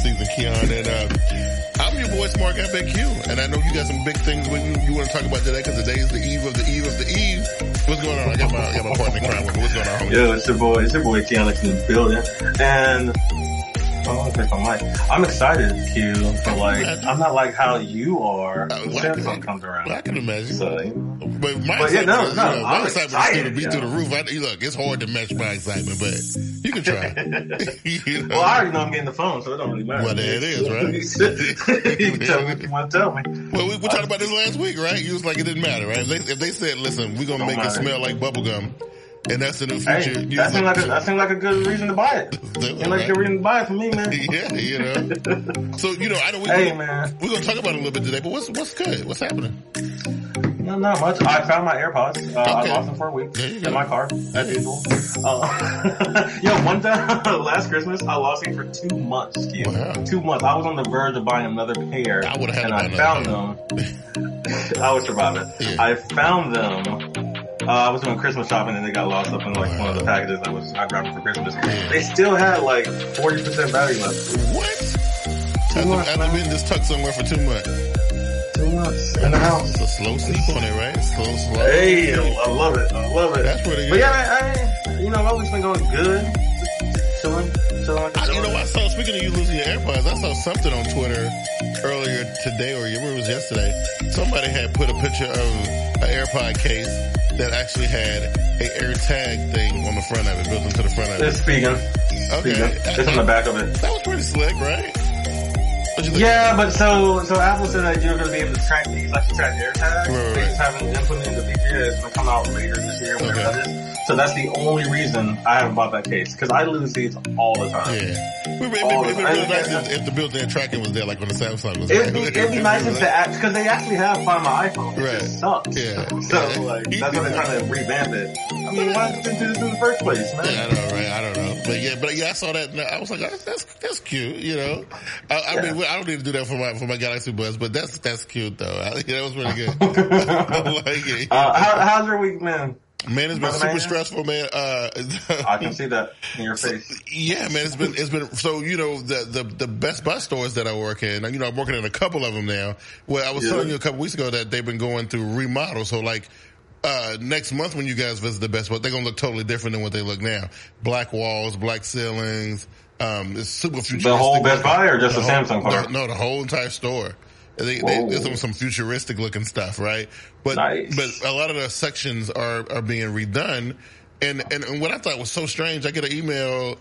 Season, Keon. And, uh, I'm your boy, Smart FAQ. And I know you got some big things when you, you want to talk about today because today is the eve of the eve of the eve. What's going on? I got my, I got my partner in crime with me. What's going on, homie? Yo, it's your boy, it's your boy Keanu in the building. And oh, my. I'm excited, Q, but like I'm not like how you are when can- Samsung comes around. Well, I can imagine. So. But my But yeah, no, no, you know, I'm excitement is excited, through the, be yeah. through the roof. I, look, it's hard to match my excitement, but you can try. you know? Well, I already know I'm getting the phone, so it don't really matter. Well, there it is, right? you can tell me what you want to tell me. Well, we, we talked about this last week, right? You was like, it didn't matter, right? If they, if they said, listen, we're going to make it smell like bubblegum, and that's the new Hey, future. that seemed like a, that seemed like a good reason to buy it. Seemed like a good reason to buy it for me, man. yeah, you know. So, you know, I know we, Hey, man. we're going to talk about it a little bit today, but what's, what's good? What's happening? No, not much. I found my AirPods. Uh, I lost them for a week in my car, as usual. Uh, yo, one time last Christmas, I lost them for two months. Wow. Two months. I was on the verge of buying another pair, I would've had and I found them. I was surviving. Yeah. I found them. Uh, I was doing Christmas shopping and they got lost up in like one of the packages that was I grabbed for Christmas. They still had like forty percent battery left. What? Two After, months, man. being just tucked somewhere for two months. Two months in the house. It's a slow sleep on it, right? Slow, slow. Hey, I love it. I love it. That's pretty good. But yeah, I, I, you know, my week's been going good. Chilling, chilling. I, ah, you know, why I saw, speaking of you losing your AirPods, I saw something on Twitter earlier today or it was yesterday. Somebody had put a picture of an AirPod case that actually had a AirTag thing on the front of it, built into the front of it. It's it. speaking. Okay. Speaking. It's on the back of it. That was pretty slick, right? You? Yeah, but so so Apple said that you're going to be able to track these, like to track AirTags. Right, They just haven't implemented the feature. It's to come out later this year, whatever Okay. that is. So that's the only reason I haven't bought that case because I lose these all the time. Yeah. It would be, All it'd really nice if, if the built-in tracking was there, like when the Samsung was It'd there. be, it'd be nice if the app, because they actually have Find My iPhone. It Right. sucks. Yeah. So, Yeah. like, that's why they're trying to revamp it. I mean, why did they do this in the first place, man? Yeah, I know, right? I don't know, but yeah, but yeah, I saw that. and I was like, that's that's, that's cute, you know. I, I Yeah. mean, I don't need to do that for my for my Galaxy Buds, but that's that's cute though. I, yeah, that was really good. I like it. Uh, how, how's your week, man? man, it's been super man. stressful, man. Uh, I can see that in your face. yeah, man, it's been it's been so you know the the the Best Buy stores that I work in. You know, I'm working in a couple of them now. Well, I was Yeah. telling you a couple weeks ago that they've been going through remodels. So like. Uh, next month when you guys visit the Best Buy, they're gonna look totally different than what they look now. Black walls, black ceilings, Um, it's super futuristic. The whole Best. Buy or just the whole- Samsung part? No, no, the whole entire store. They, they, Whoa. there's some, some futuristic looking stuff, right? But Nice. but a lot of the sections are are being redone. And, and and what I thought was so strange, I get an email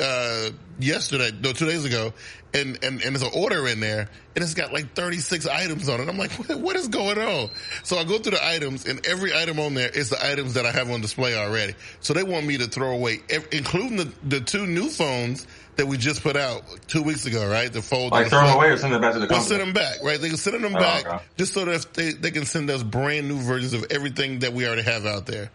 uh, yesterday, no, two days ago, and, and and there's an order in there, and it's got like 36 items on it. I'm like, what, what is going on? So I go through the items, and every item on there is the items that I have on display already. So they want me to throw away, including the the two new phones that we just put out two weeks ago, right? The fold, Like throw them away or send it back to the company? We'll send them back, right? They can send them Oh, back okay. just so that they, they can send us brand new versions of everything that we already have out there.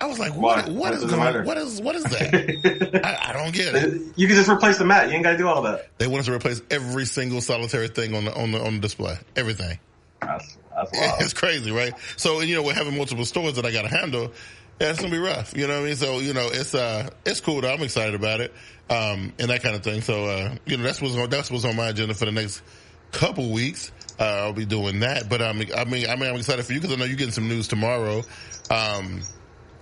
I was like, what, what what is going what is what is that? I, I don't get it. you can just replace the mat. You ain't got to do all that. They want us to replace every single solitary thing on the, on the, on the display. Everything. That's, that's wild. It's crazy, right? So, you know, we're having multiple stores that I got to handle. Yeah, it's gonna be rough. You know what I mean? So, you know, it's, uh, it's cool though. I'm excited about it. Um, and that kind of thing. So, uh, you know, that's what's on, that's what's on my agenda for the next couple weeks. Uh, I'll be doing that, but um, I mean, I mean, I'm excited for you because I know you're getting some news tomorrow. Um,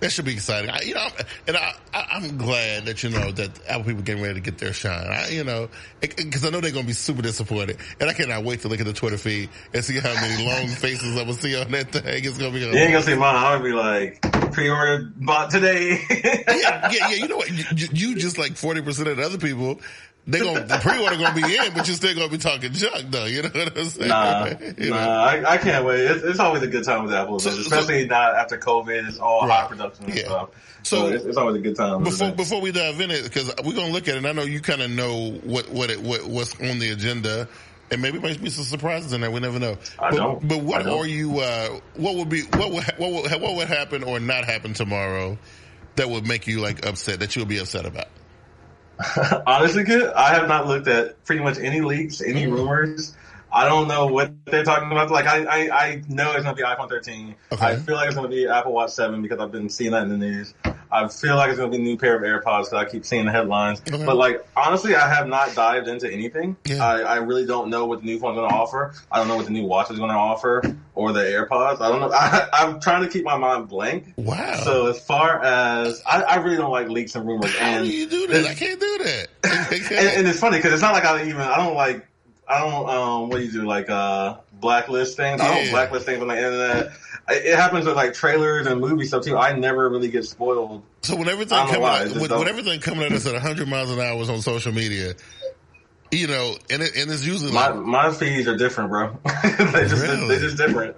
that should be exciting. I, you know, and I, I, I'm glad that you know that Apple people getting ready to get their shine. I, you know, because I know they're going to be super disappointed, and I cannot wait to look at the Twitter feed and see how many long faces I'm gonna see on that thing. It's going to be. You ain't gonna see mine. I'm gonna be like, pre-order bought today. yeah, yeah, yeah. You know what? You, you- you just like forty percent of the other people. They gonna the pre-order gonna be in, but you're still gonna be talking junk though. You know what I'm saying? Nah, You know? nah, I, I can't wait. It's, it's always a good time with Apple, So- especially not after COVID. It's all Right. high production and Yeah. stuff. So- So, it's, it's always a good time. Before before we dive in it, because we're gonna look at it. and I know you kind of know what what it what, what's on the agenda, and maybe might be some surprises in there. We never know. I but, don't. But what don't. are you? Uh, what would be what would what would what would happen or not happen tomorrow that would make you like upset that you'll be upset about? Honestly, kid, I have not looked at pretty much any leaks, any Mm-hmm. rumors. I don't know what they're talking about. Like, I, I, I know it's going to be iPhone 13. Okay. I feel like it's going to be Apple Watch 7 because I've been seeing that in the news. I feel like it's going to be a new pair of AirPods because I keep seeing the headlines. Okay. But like, honestly, I have not dived into anything. Yeah. I, I really don't know what the new phone's going to offer. I don't know what the new watch is going to offer or the AirPods. I don't know. I, I'm trying to keep my mind blank. Wow. So as far as I, I really don't like leaks and rumors. how and do you do that? I can't. And, and it's funny because it's not like I even I don't like I don't um what do you do like uh blacklist things. I don't blacklist things on the internet. It it happens with like trailers and movie stuff too. I never really get spoiled. So when everything I don't know coming why, just when, when everything coming at us at 100 miles an hour is on social media, you know, and it, and it's usually My like, my are different, bro. they just Really? they just different.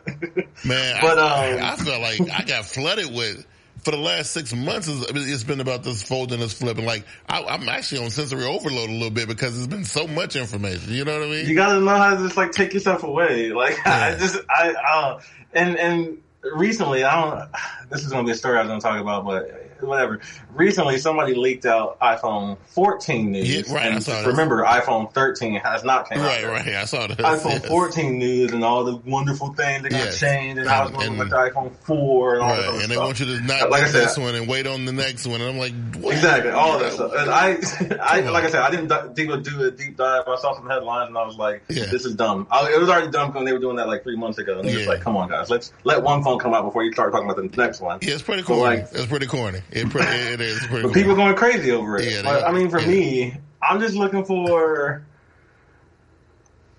man, but, I, um, I felt like I got flooded with. For the last six months, it's, I mean, it's been about this folding, this flipping. like I, I'm actually on sensory overload a little bit because there's been so much information. You know what I mean? you gotta know how to just like take yourself away. Like I just I, I and and recently I don't. This is gonna be a story I was gonna talk about, but whatever. Recently, somebody leaked out iPhone 14 news. Yeah, right, I And saw this. remember, iPhone 13 has not came out. right, right. I saw this. iPhone yes. 14 news and all the wonderful things that got Yes. changed and And- going to and- look like the iPhone 4 and all that Right, other and they want you to not Like I said- this one and wait on the next one. And I'm like, what? Exactly, all You that stuff. And I, I, like I said, I didn't di- deep, do a deep dive. I saw some headlines and I was like, Yeah. "This is dumb." I, it was already dumb when they were doing that like three months ago. And it was Yeah. like, "Come on, guys, let's let one phone come out before you start talking about the next one." Yeah, it's pretty corny. like- it's pretty corny. It, pretty, it is pretty. But people going crazy over it. Yeah, they But. I mean, for Yeah. me, I'm just looking for.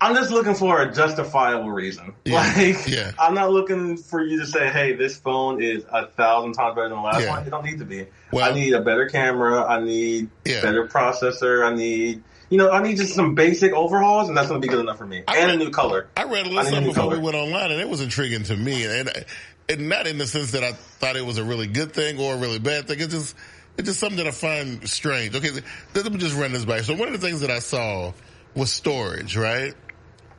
I'm just looking for a justifiable reason. Yeah. Like, Yeah. I'm not looking for you to say, "Hey, this phone is a thousand times better than the last Yeah. one." It don't need to be. Well- I need a better camera. I need better processor. I need, you know, I need just some basic overhauls, and that's going to be good enough for me. I and a new color. I read a I little a something new before we went online, and it was intriguing to me, and and not in the sense that I thought it was a really good thing or a really bad thing. It's just it's just something that I find strange. Okay, let me just run this back. So one of the things that I saw was storage, right?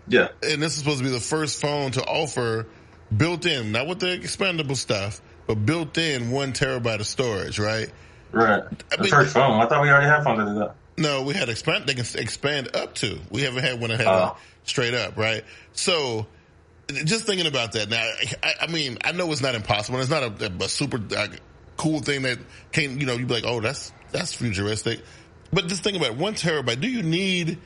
Yeah. And this is supposed to be the first phone to offer built-in, not with the expandable stuff, but built-in one terabyte of storage, right? Right. I The mean- first phone. I thought we already had phones that did that. No, we had expand. They can expand up to. We haven't had one that had Oh. straight up, right? So, just thinking about that now. I, I mean, I know it's not impossible. It's not a, a super uh, cool thing that can you know you'd be like, oh, that's that's futuristic. But just think about it, one terabyte. Do you need?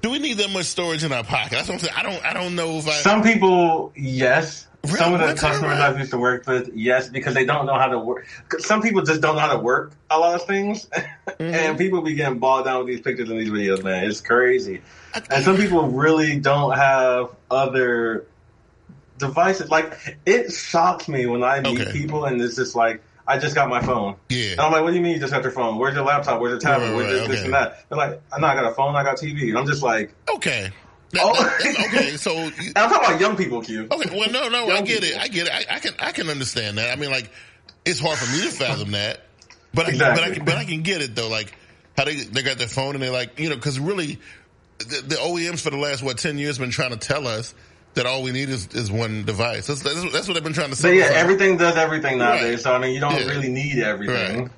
Do we need that much storage in our pocket? That's what I'm saying. I don't. I don't know if I. Some people, yes. Some of the all customers right. I've used to work with, yes, because they don't know how to work. Some people just don't know how to work a lot of things, Mm-hmm. and people be getting bogged down with these pictures and these videos. Man, it's crazy. And some people really don't have other devices. Like it shocks me when I meet Okay. people and it's just like, I just got my phone. Yeah. And I'm like, what do you mean you just got your phone? Where's your laptop? Where's your tablet? Right, Where's this, this and that? They're like, I no, I got a phone, I got TV. I'm just like, Okay. That- Oh. that- okay. So you- I'm talking about young people, Q. Okay, well, no, no, I get it. I get it. I, I can, I can understand that. I mean, like, it's hard for me to fathom that, but I, Exactly. but I, can, but I can get it though. Like, how they they got their phone and they're like, you know, because really, the, the OEMs for the last what ten years been trying to tell us that all we need is, is one device. That's, that's that's what I've been trying to say. yeah, everything does everything nowadays. Right. So I mean, you don't Yeah. really need everything. Right.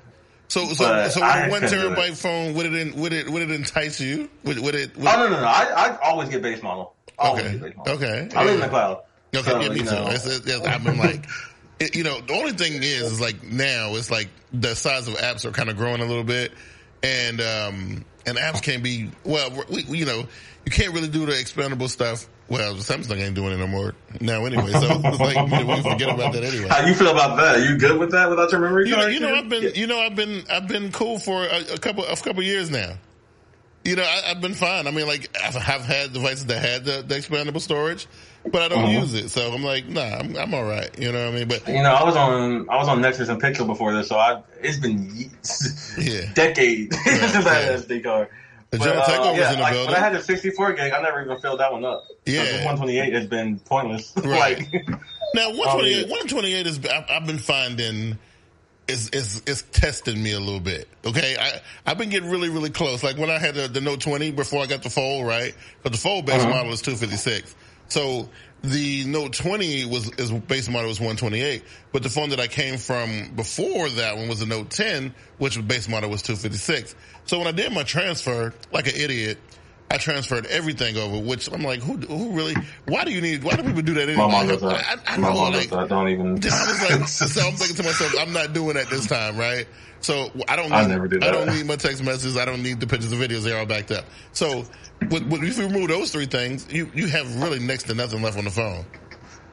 So so But so with a one terabyte phone would it in, would it would it entice you? Would, would it? Would, Oh no, no, no! I, I always get base model. Always Okay. get base model. Okay. I live in the cloud. Okay, So, yeah, me too. know. It's, it's, it's- I've been like, it, you know, the only thing is, is like now it's like the size of apps are kind of growing a little bit, and um, and apps can be well, we, we- you know, you can't really do the expandable stuff. Well, Samsung ain't doing it no more now anyway, so it's like you we forget about that anyway. How you feel about that? You good with that without your memory You know, card? you know? I've been, you know, I've been, I've been cool for a, a couple, a couple years now. You know, I, I've been fine. I mean, like, I've, I've had devices that had the, the expandable storage, but I don't Uh-huh. use it. So I'm like, nah, I'm, I'm all right. You know what I mean? But You know, I was on I was on Nexus and Pixel before this, so I it's been Yeah. decades since I had an SD card. The But, Gentle uh, Takeover was yeah, in the like, building. When I had the 64 gig, I never even filled that one up. Yeah. 128 has been pointless. Right. like, now, 128, yeah. 128 is, I've, I've been finding, is, is, is testing me a little bit. Okay. I, I've been getting really, really close. Like when I had the, the Note 20 before I got the Fold, right? But the Fold base Uh-huh. model is 256. So the Note 20 was, is base model was 128. But the phone that I came from before that one was the Note 10, which base model was 256. So when I did my transfer, like an idiot, I transferred everything over, which I'm like, who, who really, why do you need, why do people do that anyway? my mom does that. I, I my know, mom like, does that. Don't even. I was like, so I'm thinking to myself, I'm not doing that this time, right? So I don't. Need, I never do that. I don't need my text messages. I don't need the pictures and videos. They're all backed up. So, with, with, if you remove those three things, you you have really next to nothing left on the phone.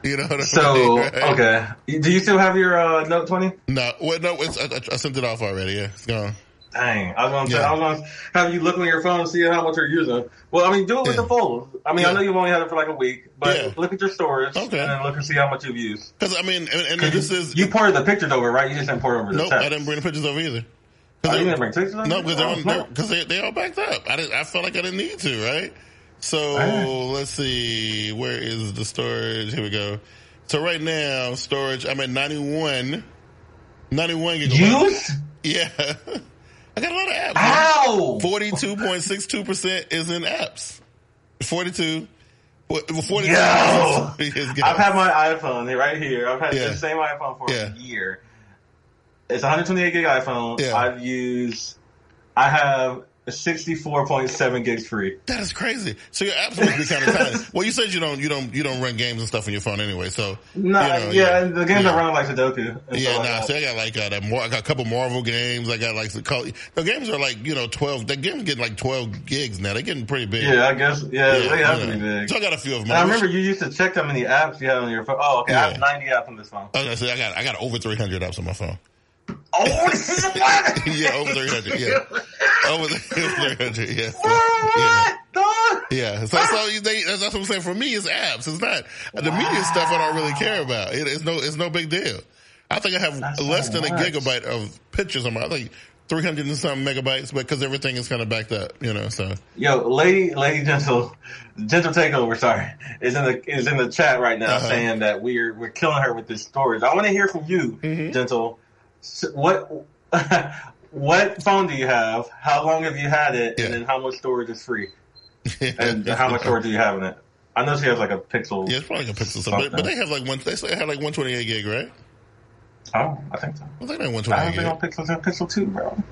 You know what I mean? So right? okay, do you still have your uh, Note 20? No, well, no, it's, I, I sent it off already. Yeah, it's gone. Dang, I was gonna say, I was gonna have you look on your phone and see how much you're using. Well, I mean, do it with Yeah. the fold. I mean, I know you've only had it for like a week, but Yeah. look at your storage Okay. and then look and see how much you've used. Because I mean, and, and 'Cause this you, is you ported the pictures over, right? You just didn't port over the nope. I didn't bring the pictures over either. Oh, you didn't bring pictures over? No, because they're Oh, because they they all backed up. I didn't. I felt like I didn't need to, right? So Alright. let's see. Where is the storage? Here we go. So right now, storage. I'm at 91. 91 gigabytes. Use? Yeah. I got a lot of apps. man. Ow! 42.62% is in apps. 42. Well, 42 Yo! I've had my iPhone right here. I've had Yeah. the same iPhone for Yeah. a year. It's a 128 gig iPhone. Yeah. I've used. I have 64.7 gigs free. That is crazy. So your apps must be kind of tiny. Well, you said you don't, you don't, you don't run games and stuff on your phone anyway. So No, you know, yeah, the games yeah. are running like Sudoku. Yeah, nah. that. I got like uh, that. More, I got a couple Marvel games. I got like the call. The games are like you know twelve. The games getting like twelve gigs now. They're getting pretty big. yeah, I guess. Yeah, they have to be big. So I got a few of them. I remember you used to check how many apps you had on your phone. Oh, okay. I have 90 apps on this phone. I was I got I got over three hundred apps on my phone. Oh, what? yeah, over three hundred. Yeah, over three hundred. Yeah. So, What? yeah. Yeah, so, so they, that's what I'm saying. For me, it's apps. It's not the media stuff. I don't really care about. It, it's no, it's no big deal. I think I have That's less so than a gigabyte of pictures on my. I think 300 and some megabytes, but because everything is kind of backed up, you know. So Yo, lady, lady, gentle, gentle takeover. Sorry, is in the is in the chat right now Uh-huh. saying that we're we're killing her with this storage. I want to hear from you, Mhm. gentle. What what phone do you have? How long have you had it? Yeah. And then how much storage is free? And how much storage do you have in it? I know she has like a Pixel. Yeah, it's probably like a pixel. Something. but, but they have like one. They say they have like 128 gig, right? Oh, I think so. I think they have I 128 have been gig. on Pixel 10, Pixel 2, bro.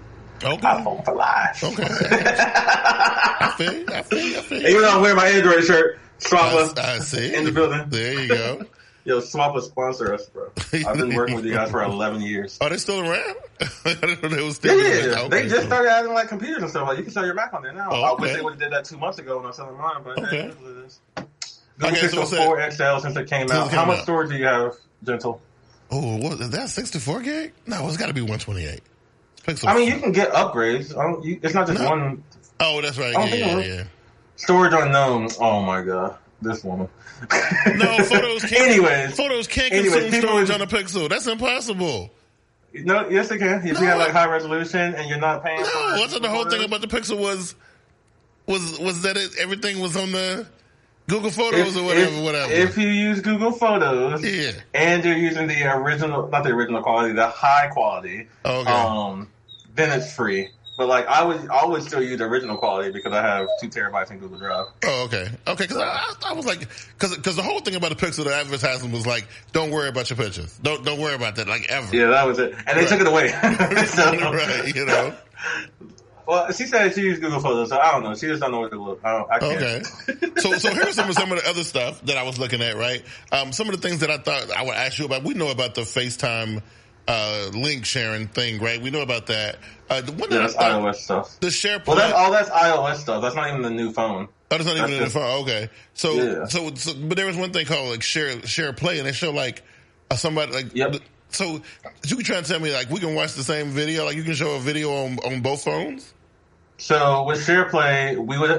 Okay, iPhone for life. okay. I feel, you, I feel, you, I feel. you. Even though I'm wearing my Android shirt, Swappa I, I see. in the building. There you go. Yo, Swappa sponsor us, bro. I've been working with you guys for 11 years. Are they still around? I didn't know they was still. yeah. They just started adding like computers and stuff. Like you can sell your Mac on there now. Oh, I wish they would have did that two months ago when I was selling mine, but Okay. hey, it is what it is. Google Okay, Pixel that? 4 XL since it came out. How much out. storage do you have, Gentle? Oh, what is that? Sixty four gig? No, it's got to be one twenty eight. Pixel. I mean, you can get upgrades. I don't, you, it's not just No. one Oh, that's right. Yeah, yeah, yeah. storage unknown. Oh my god, this woman. No, photos can't. Anyways, photos can't anyways, consume storage on a Pixel. That's impossible. no, yes, it can. If No. you have like high resolution and you're not paying. No, for wasn't the whole thing about the Pixel was was was that it, everything was on the Google Photos if, or whatever, if, whatever. If you use Google Photos, yeah. and you're using the original, not the original quality, the high quality, Okay. um, then it's free. But like I would, I would still use the original quality because I have two terabytes in Google Drive. Oh, okay. Okay, because I, I was like, because the whole thing about the Pixel, the advertisement was like, don't worry about your pictures. Don't don't worry about that, like ever. Yeah, that was it, and they Right. took it away. so, right, you know. Well, she said she used Google Photos, so I don't know. She just don't know what to look. I, don't, I can't. Okay. so so here's some of some of the other stuff that I was looking at, right? Um, some of the things that I thought I would ask you about. We know about the FaceTime uh, link sharing thing, right? We know about that. Uh, the Yeah, that's iOS stuff. the share Well, that's all. That's iOS stuff. That's not even the new phone. Oh, that's not even That's the just- phone. Okay, so, Yeah. so so but there was one thing called like share share play, and they show like uh, somebody like Yep. So you can try and tell me like we can watch the same video, like you can show a video on on both phones. So with SharePlay, we would,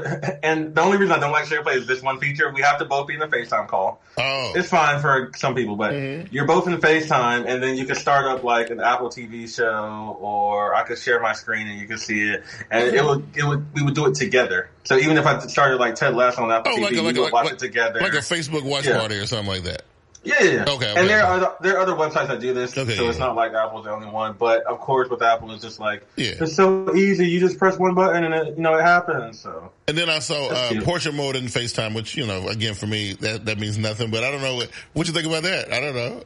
and the only reason I don't like SharePlay is this one feature. We have to both be in a FaceTime call. Oh, It's fine for some people, but Mm-hmm. you're both in FaceTime, and then you can start up like an Apple TV show, or I could share my screen and you can see it, and it would, it would, we would do it together. So even if I started like Ted Lasso on Apple oh, TV, like a, we like, would like, watch like, it together. like a Facebook watch Yeah. party or something like that. Yeah, yeah. Okay, okay, and there are there are other websites that do this, Okay, so yeah, it's yeah. not like Apple's the only one. But of course, with Apple, it's just like Yeah. it's so easy. You just press one button and it, you know it happens. So And then I saw uh, portrait mode in FaceTime, which you know, again for me that that means nothing. But I don't know what what you think about that. I don't know.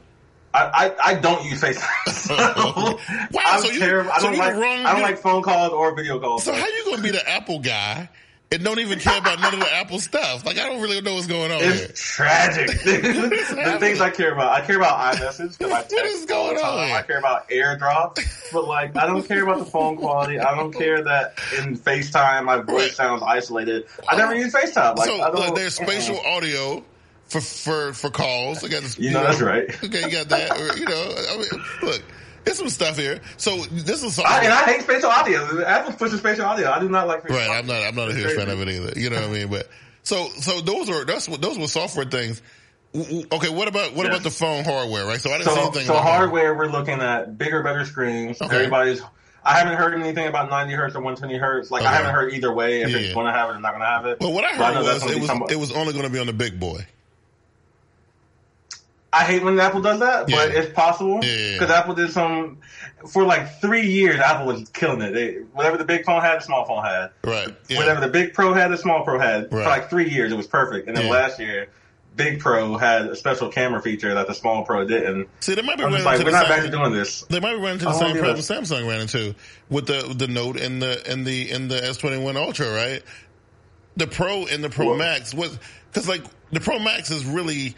I I, I don't use FaceTime. So Wow, I'm so you- terrible. I so don't the like wrong- I don't like phone calls or video calls. So how you gonna be the Apple guy and don't even care about none of the Apple stuff? Like I don't really know what's going on here. It's tragic. the things I care about. I care about iMessage because I text What is going on? I care about AirDrop, but like I don't care about the phone quality. I don't care that in FaceTime my voice Right. sounds isolated. I never use FaceTime. Like so look, there's spatial audio for for for calls. I got this. You know that's right. Okay, you got that. Or, you know, I mean, look, there's some stuff here. So this is something. I, and I hate spatial audio. Apple pushes spatial audio. I do not like. Spatial Right, I'm not. I'm not a huge fan of it either. You know what I mean? But so, so those are that's what those were software things. W- w- Okay, what about what Yes. about the phone hardware? Right. So I didn't see anything. so about that. hardware, we're looking at bigger, better screens. Okay. Everybody's. I haven't heard anything about 90 hertz or 120 hertz. Like Okay. I haven't heard either way if Yeah. it's going to have it or not going to have it. Well, what I heard know that's was it was somewhat- it was only going to be on the big boy. I hate when Apple does that, but Yeah. it's possible Yeah. because Apple did some for like three years. Apple was killing it. They, whatever the big phone had, the small phone had. Right. Yeah. Whatever the big Pro had, the small Pro had. Right. For like three years, it was perfect. And then Yeah. last year, Big Pro had a special camera feature that the small Pro didn't. See, they might be running like, into we're the not back same. to doing this. They might be running into the same problem this. Samsung ran into with the the Note and the and the and the S21 Ultra, right? The Pro and the Pro Max was because like the Pro Max is really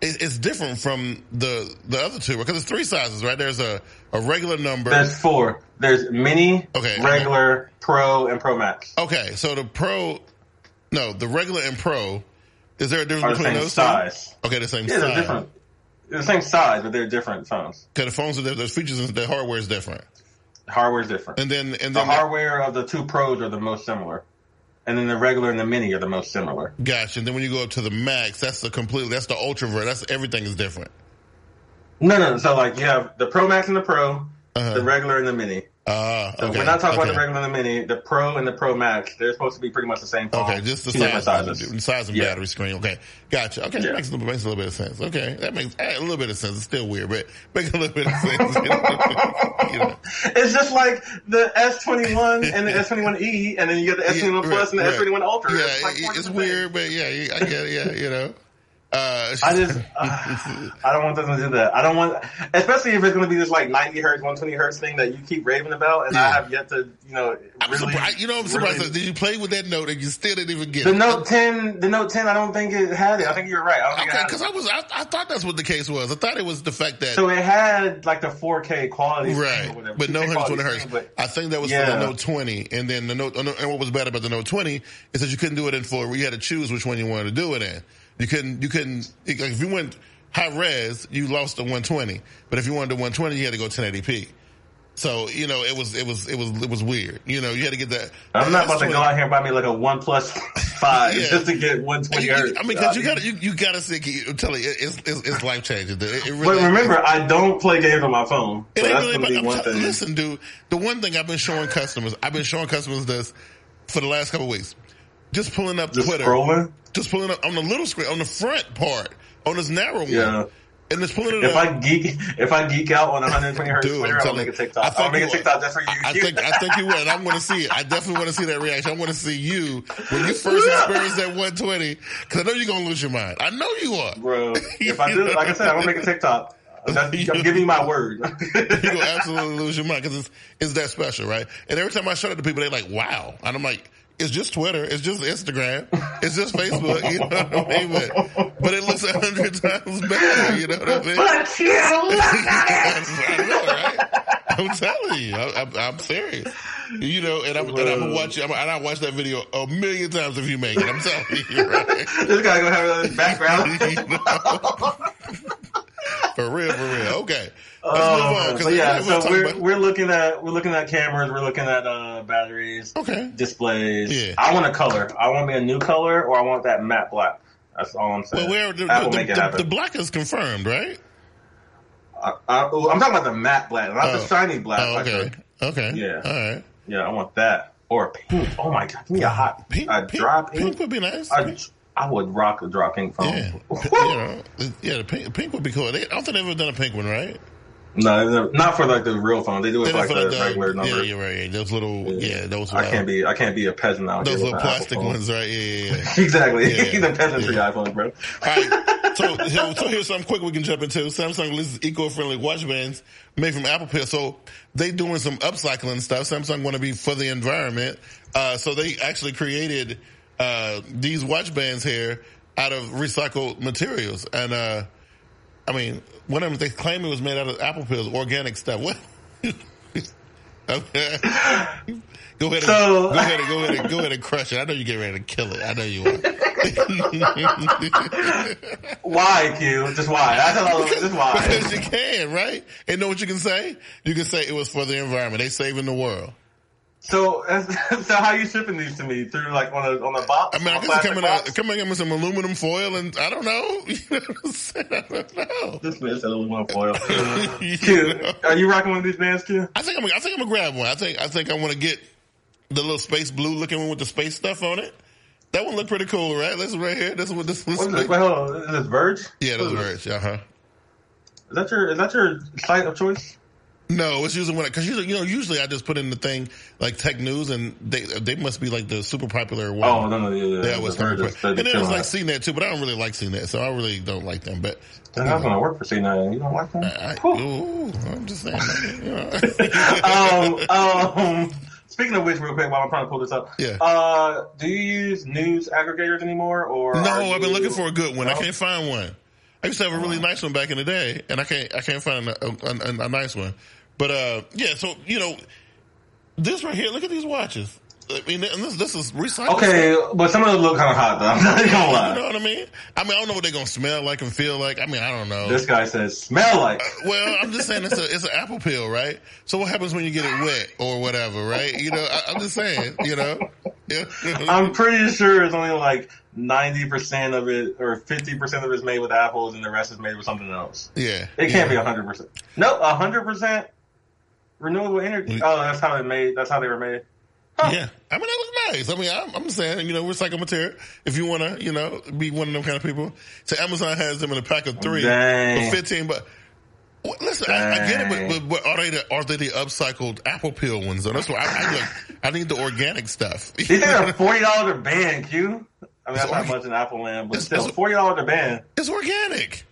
it's different from the the other two because it's three sizes, right? There's a a regular number. There's four. There's Mini, Okay. regular, Pro, and Pro Max. okay, so the Pro, no, the regular and Pro. Is there a difference the between same those? size. Two? Okay, the same Yeah, size. they're different. They're the same size, but they're different phones. Okay, the phones are there. There's features and the hardware is different. Hardware's different. And then and then The hardware of the two Pros are the most similar. And then the regular and the Mini are the most similar. Gotcha. And then when you go up to the max, that's the completely that's the ultra ver. That's everything is different. No, no. So like you have the Pro Max and the Pro, Uh-huh. the regular and the Mini. Ah, So okay. not talking okay. about the regular and the Mini. The Pro and the Pro Max, they're supposed to be pretty much the same phone. Okay, just the size, sizes. the size and Yeah. battery screen. Okay, gotcha. Okay, Yeah. that makes, a little- makes a little bit of sense. Okay, that makes eh, a little bit of sense. It's still weird, but makes a little bit of sense. you know. It's just like the S21 and the S21e, and then you get the S21 Yeah, Plus and the right, S21 Ultra. Yeah, it's, like it's weird, but yeah, I get it. Yeah, you know. Uh, I just, uh, I don't want them to do that. I don't want, especially if it's going to be this like 90 hertz, 120 hertz thing that you keep raving about, and I have yet to, you know, I'm really. surprised. You know, I'm surprised. really- Did you play with that note and you still didn't even get the it? Note 10, the Note 10, I don't think it had it. I think you're right. I don't think Okay, because. I was, I, I thought that's what the case was. I thought it was the fact that So it had like the 4K quality, screen Right, or whatever, but no 2K 120 hertz. screen, but I think that was for the Note 20, and then the Note. And what was bad about the Note 20 is that you couldn't do it in four. You had to choose which one you wanted to do it in. You couldn't, you couldn't, like if you went high res, you lost the 120. But if you wanted the 120, you had to go 1080p. So, you know, it was, it was, it was, it was weird. You know, you had to get that. I'm not about to go out here and buy me like a OnePlus five Yeah. just to get 120 You- hertz. I mean, cause you uh, gotta, you, you gotta see, I'm telling you, it's, it's, it's life changing. It, it really, But remember, I don't play games on my phone, It so ain't that's really gonna be one thing. Listen, dude, the one thing I've been showing customers, I've been showing customers this for the last couple of weeks. Just pulling up Just Twitter, scrolling. Just pulling up on the little screen, on the front part, on this narrow one, Yeah. and just pulling it If up. I geek, if I geek out on 120 hertz Dude, Twitter, I'm I'll make a you, TikTok. I I'll think make a you- TikTok just for you. I think I think you will, and I want to see it. I definitely want to see that reaction. I want to see you when you first experience that 120, because I know you're gonna lose your mind. I know you are. bro. If I do, like I said, I'm gonna make a TikTok. I'm giving you my word. You're gonna absolutely lose your mind because it's it's that special, right? And every time I show it to people, they're like, "Wow!" And I'm like, "It's just Twitter. It's just Instagram. It's just Facebook. You know what I mean?" But, but it looks a hundred times better. You know what I mean? but you look at it. I know, right? I'm telling you, I, I'm, I'm serious. You know, and I'm, and I'm gonna watch. I'm, and I watch that video a million times if you make it. I'm telling you, right? This guy gonna have a background. You know? For real, for real. Okay, let's Oh, move on. Um, but yeah, we're so we're about- we're looking at we're looking at cameras, we're looking at uh batteries, okay. displays. Yeah. I want a color. I want me a new color, or I want that matte black. That's all I'm saying. Well, where the, Apple the, make it the, happen. the black is confirmed, right? I, I, am talking about the matte black, not Oh. the shiny black. Oh, okay. Okay. Yeah. All right. yeah, I want that or a pink. Oh my god, give me a hot, Pink, a pink, dry pink pink. would be nice. I, I would rock a dry pink phone. yeah. You know, yeah, the pink, pink would be cool. They, I don't think they've ever done a pink one, right? No, not for like the real phone. They do it They for like the the- regular yeah, number. you're right. Those little, yeah, those. I can't be. I can't be a peasant out those little plastic ones, right? Yeah, yeah. yeah. Exactly. Yeah. the peasantry Yeah. iPhone, bro. All right. So, so, so here's something quick we can jump into. Samsung releases eco-friendly watch bands made from Apple Peel. So they doing some upcycling stuff. Samsung want to be for the environment. Uh, so they actually created, uh, these watch bands here out of recycled materials. And, uh, I mean, one of them, they claim it was made out of Apple Pills, organic stuff. What? okay. Go ahead, and, So- go ahead and go ahead and go ahead and crush it. I know you get ready to kill it. I know you are. Why, Q? Just why? That's all. Just why? Because you can, right? And know what you can say? You can say it was for the environment. They saving the world. So, so how you shipping these to me through like on a on a box? I mean, I On a guess it's coming box? out, coming in with some aluminum foil and I don't know. You know what I'm saying? I don't know. This man said aluminum foil. You Q, know? are you rocking one of these bands, Q? I think I'm, I think I'm gonna grab one. I think, I think I want to get the little space blue looking one with the space stuff on it. That one look pretty cool, right? This one right here. This one, this one. What is it? Wait, hold on. Is this Verge? Yeah, What those is words. Uh huh. Is that your is that your site of choice? No, it's usually when because usually you know usually I just put in the thing like tech news and they they must be like the super popular one. Oh no no yeah, yeah. That was Verge coming is quick. the- And there's killer like. CNET too, but I don't really like CNET, so I really don't like them. But I was gonna work for C9. You don't like that? I, Whew. ooh, I'm just saying. You know. um, um, speaking of which, real quick, while I'm trying to pull this up, Yeah. Uh, do you use news aggregators anymore, or no, I've been you- looking for a good one. I can't find one. I used to have a really nice one back in the day, and I can't I can't find a, a, a, a nice one. But uh, yeah, so you know, this right here. Look at these watches. I mean, and this this is recycled. Okay, but some of them look kind of hot though. I'm not gonna You know what I mean? I mean, I don't know what they're gonna smell like and feel like. I mean, I don't know. This guy says smell like. Well, I'm just saying it's a it's an apple peel, right? So what happens when you get it wet or whatever, right? You know, I, I'm just saying, you know. I'm pretty sure it's only like ninety percent of it or fifty percent of it is made with apples, and the rest is made with something else. yeah. It can't yeah. be hundred percent. No, hundred percent renewable energy. Oh, that's how they made. That's how they were made. Yeah, I mean that looks nice. I mean, I'm, I'm saying, you know, recycled material. If you want to, you know, be one of them kind of people. So Amazon has them in a pack of three Dang. for fifteen. But well, listen, I, I get it, but, but, are they the, are they the upcycled apple peel ones? Though that's why I, I, look, I need the organic stuff. These are forty dollars a band, Q. I mean, that's It's not much in Apple land, but It's- still, forty dollars a band. it's organic.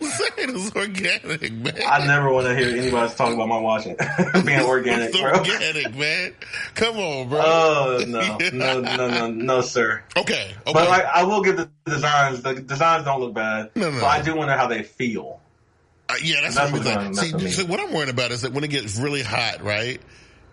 I'm saying it's organic, man. I never want to hear anybody talk about my watching being organic, It's bro. organic, man. Come on, bro. Oh no, no, no, no, no, sir. okay, okay. But like, I will give the designs. The designs don't look bad. No, no, But I do wonder how they feel. Uh, yeah, that's, That's what I'm saying. See, so what I'm worried about is that when it gets really hot, right?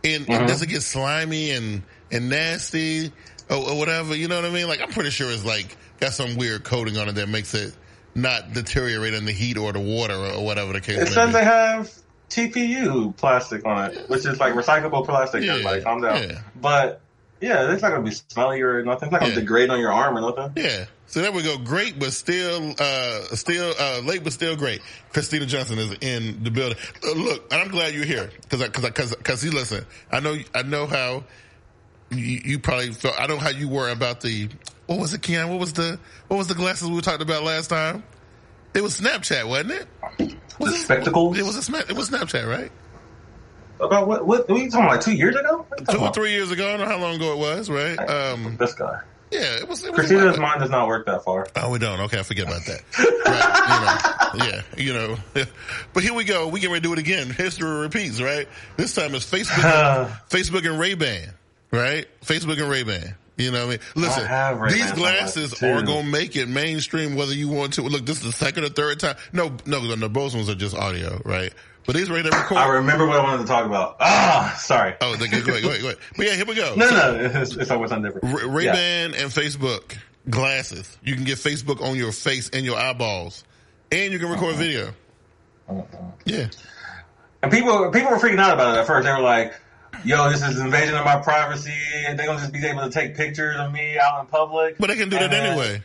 And, Uh-huh. and does it get slimy and, and nasty or, or whatever? You know what I mean? Like, I'm pretty sure it's like got some weird coating on it that makes it not deteriorate in the heat or the water or, whatever the case It may says be. they have TPU plastic on it, which is like recyclable plastic. Yeah, Everybody, calm down. yeah. But yeah, it's not gonna be smelly or nothing. It's not gonna Yeah. degrade on your arm or nothing. Yeah. So there we go. Great, but still, uh, still, uh, late, but still great. Christina Johnson is in the building. Uh, look, I'm glad you're here. Cause I, cause I, cause, cause you listen, I know, I know how you, you probably felt, I know how you were about the, what was it, Keon? What was the, what was the glasses we were talking about last time? It was Snapchat, wasn't it? The spectacles. It was a it was Snapchat, right? about what? What? What are you talking about? Like two years ago? What are you Two or three years ago. I don't know how long ago it was, right? Um, This guy. yeah, it was, it was Christina's mind does not work that far. Oh, we don't. Okay, I forget about that. right, you know, yeah, you know. But here we go. We can ready to do it again. History repeats, right? This time it's Facebook, and, Facebook and Ray Ban, right? Facebook and Ray Ban. You know what I mean? Listen, have Ray-Ban these glasses are going to make it mainstream whether you want to. Look, this is the second or third time. No, no, no, both ones are just audio, right? But these ready to record. I remember what I wanted to talk about. Ah, sorry. oh, go ahead, go ahead, go ahead. But yeah, here we go. No, So- no, no. It's, it's always something different. Ray Yeah. Ban and Facebook glasses. You can get Facebook on your face and your eyeballs, and you can record video. Yeah, And people, people were freaking out about it at first. They were like, "Yo, this is invasion of my privacy. They're gonna just be able to take pictures of me out in public." but they can do that then- anyway.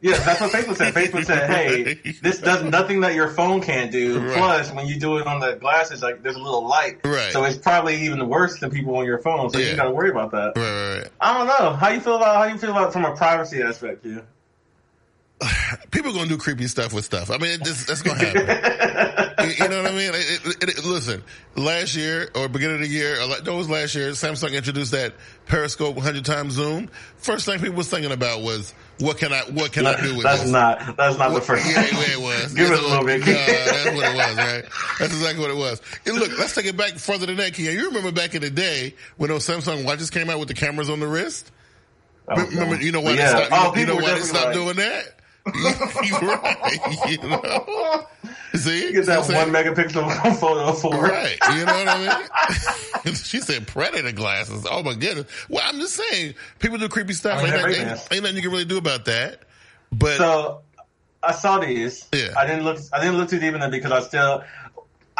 Yeah, that's what Facebook said. Facebook said, "Hey, this does nothing that your phone can't do. Right. Plus, when you do it on the glasses, like there's a little light, Right. So it's probably even worse than people on your phone. So Yeah. you got to worry about that. Right. I don't know. How you feel about how you feel about it from a privacy aspect, you? People are gonna do creepy stuff with stuff. I mean, it, this, that's gonna happen. you, you know what I mean? It, it, it, listen, last year or beginning of the year, or like, no, it was last year. Samsung introduced that Periscope 100 times zoom. First thing people was thinking about was what can I what can I do with that's this? not. That's not the first. Yeah, yeah, it was. Give Yes, it a little bit. No, that's what it was, right? That's exactly what it was. And look, let's take it back further than that, Kia. You remember back in the day when those Samsung watches came out with the cameras on the wrist? Oh, remember, no. you know why Yeah. they stopped, Oh, you know, people you know why they stopped definitely doing that? You're right. You know? See? Get that what I'm one megapixel photo for Right. You know what I mean? she said predator glasses. Oh my goodness. Well, I'm just saying, people do creepy stuff. Ain't, they're ain't, ain't nothing you can really do about that. But So I saw these. Yeah. I didn't look. I didn't look too deep in them because I still.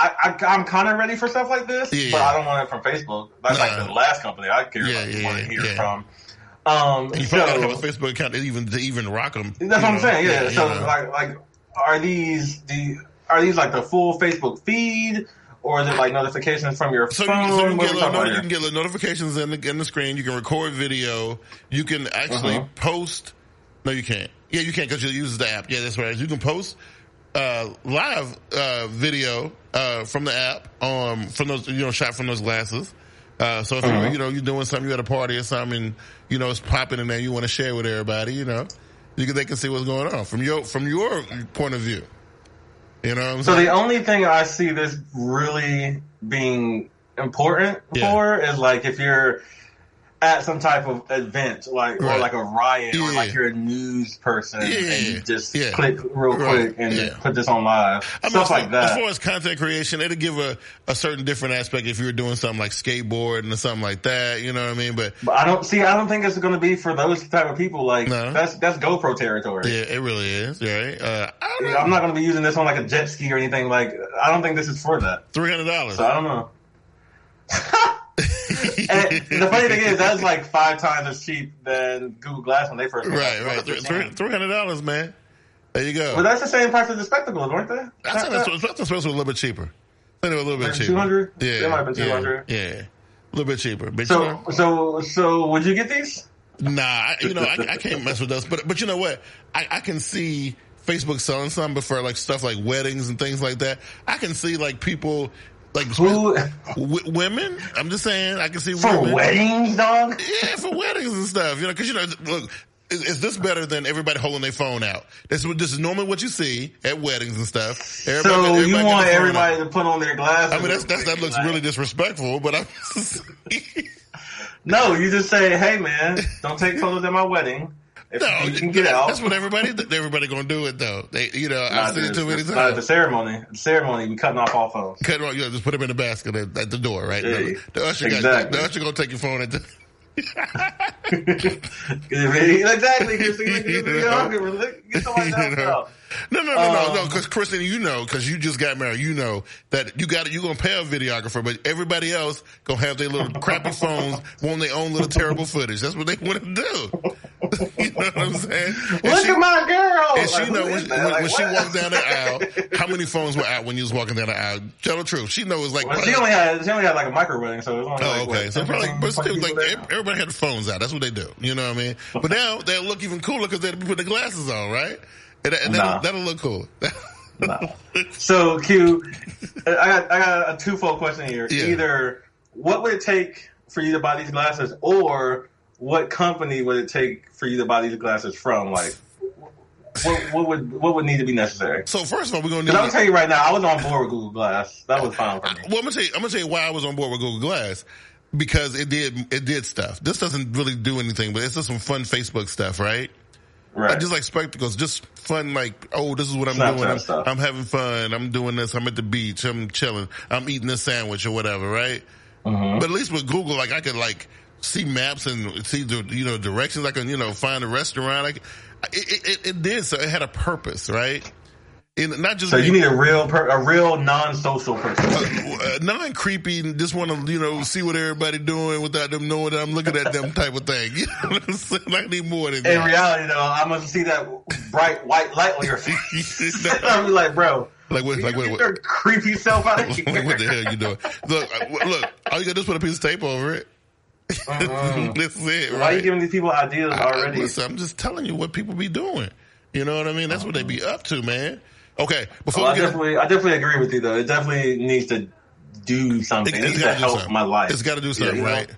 I, I, I'm kind of ready for stuff like this, Yeah. but I don't want it from Facebook. That's like the last company I care Yeah, about, yeah, want to hear yeah. from. Um, you so, probably gotta have a Facebook account to even to even rock them. that's what I'm saying. Yeah. so like, like, are these the are these like the full Facebook feed, or is it like notifications from your So phone? can, so you, can get little, you can get notifications in the, in the screen. You can record video. You can actually Uh-huh. post. No, you can't. Yeah, you can't because you use the app. Yeah, that's right. You can post uh, live uh, video uh, from the app um, from those you know shot from those glasses. Uh, so if Uh-huh. you you know you're doing something, you at a party or something, and, you know it's popping in there, you want to share with everybody. You know, you can they can see what's going on from your from your point of view. You know what I'm So the only thing I see this really being important Yeah. for is like if you're at some type of event, like Right. or like a riot, or like you're a news person and you just Yeah. click real Right. quick and Yeah. put this on live, I mean, stuff as, like that. as far as content creation, it'll give a, a certain different aspect if you were doing something like skateboarding or something like that. You know what I mean? But but I don't see. I don't think it's going to be for those type of people. Like No. that's that's GoPro territory. yeah, it really is. Right? Uh, I. I'm not going to be using this on like a jet ski or anything. Like I don't think this is for that. Three hundred dollars. So I don't know. and the funny thing is, that's like five times as cheap than Google Glass when they first came out. Right, right. Three hundred dollars, man. There you go. But that's the same price as the spectacles, weren't they? I think that's, that's supposed to be a little bit cheaper. I think they were a little bit Like cheaper. 200? Yeah, They might have been yeah, 200. Yeah, a little bit cheaper. But you So, know, so, so, would you get these? Nah, I, you know, I, I can't mess with those. But but you know what? I, I can see Facebook selling some, but for like stuff like weddings and things like that, I can see like people like Who w- women. I'm just saying, I can see women. for women. weddings, dog? Yeah, for weddings and stuff. You know, because you know, look. Is, is this better than everybody holding their phone out? This, is- this is normally what you see at weddings and stuff. Everybody- So everybody you want everybody out. to put on their glasses? I mean, that's, that's, that looks really disrespectful, but I'm No, you just say, "Hey, man, don't take photos at my wedding. If No, you can get out." That's what everybody. Everybody gonna do it though. They, you know, I've seen it too many at the ceremony. The ceremony, we cutting off all phones. Cut off, you know, just put them in the basket at, at the door, right? Yeah, the, the usher got exactly. the usher gonna take your phone at the exactly. Get somebody else You know? No, no, no, no, Um, no. Because Kristen, you know, because you just got married, you know that you got you gonna pay a videographer, but everybody else gonna have their little crappy phones, want their own little terrible footage. That's what they want to do. you know what I'm saying? And Look she- at my girl. And she know when, when, Like, when she walked down the aisle, how many phones were out when you was walking down the aisle? Tell the truth. She knows like. Well, she only had she only had like a micro wedding, so it was only Oh, like, okay. What, So probably, but still, like everybody had the phones out. That's what they do. You know what I mean? But now they'll look even cooler because they'll be putting the glasses on, right? And, and that'll, Nah. that'll look cool. No. So Q, I got I got a twofold question here. Yeah. Either what would it take for you to buy these glasses, or what company would it take for you to buy these glasses from? Like, what, what would what would need to be necessary? so first of all, we're gonna Because I'm gonna tell you right now, I was on board with Google Glass. That was fine for me. Well, I'm gonna tell you. I'm gonna tell you why I was on board with Google Glass because it did it did stuff. This doesn't really do anything, but it's just some fun Facebook stuff, right? Right. I just like spectacles, just fun. Like, oh, this is what I'm Snapchat doing. I'm. I'm having fun. I'm doing this. I'm at the beach. I'm chilling. I'm eating this sandwich or whatever, right? Mm-hmm. But at least with Google, like I could like see maps and see the you know directions. I can you know find a restaurant. Like it, it, it, it did so. It had a purpose, right? And not just so you need a real per, a real non-social person. uh, non creepy just want to you know see what everybody doing without them knowing that I'm looking at them type of thing. You know what I'm saying? I need more than In that. reality, though, I'm gonna see that bright white light on your face. I'm be like, bro, like what? Like what? creepy self out of here. what the hell you doing? Look, uh, look. All you gotta do is put a piece of tape over it. That's it, Why are you giving these people ideas I- already? listen, I'm just telling you what people be doing. You know what I mean? That's what they be up to, man. Okay, before oh, Well, I definitely, I definitely agree with you though. It definitely needs to do something. It, It, needs has to got to help something. my life. It's got to do Yeah, something, know? right?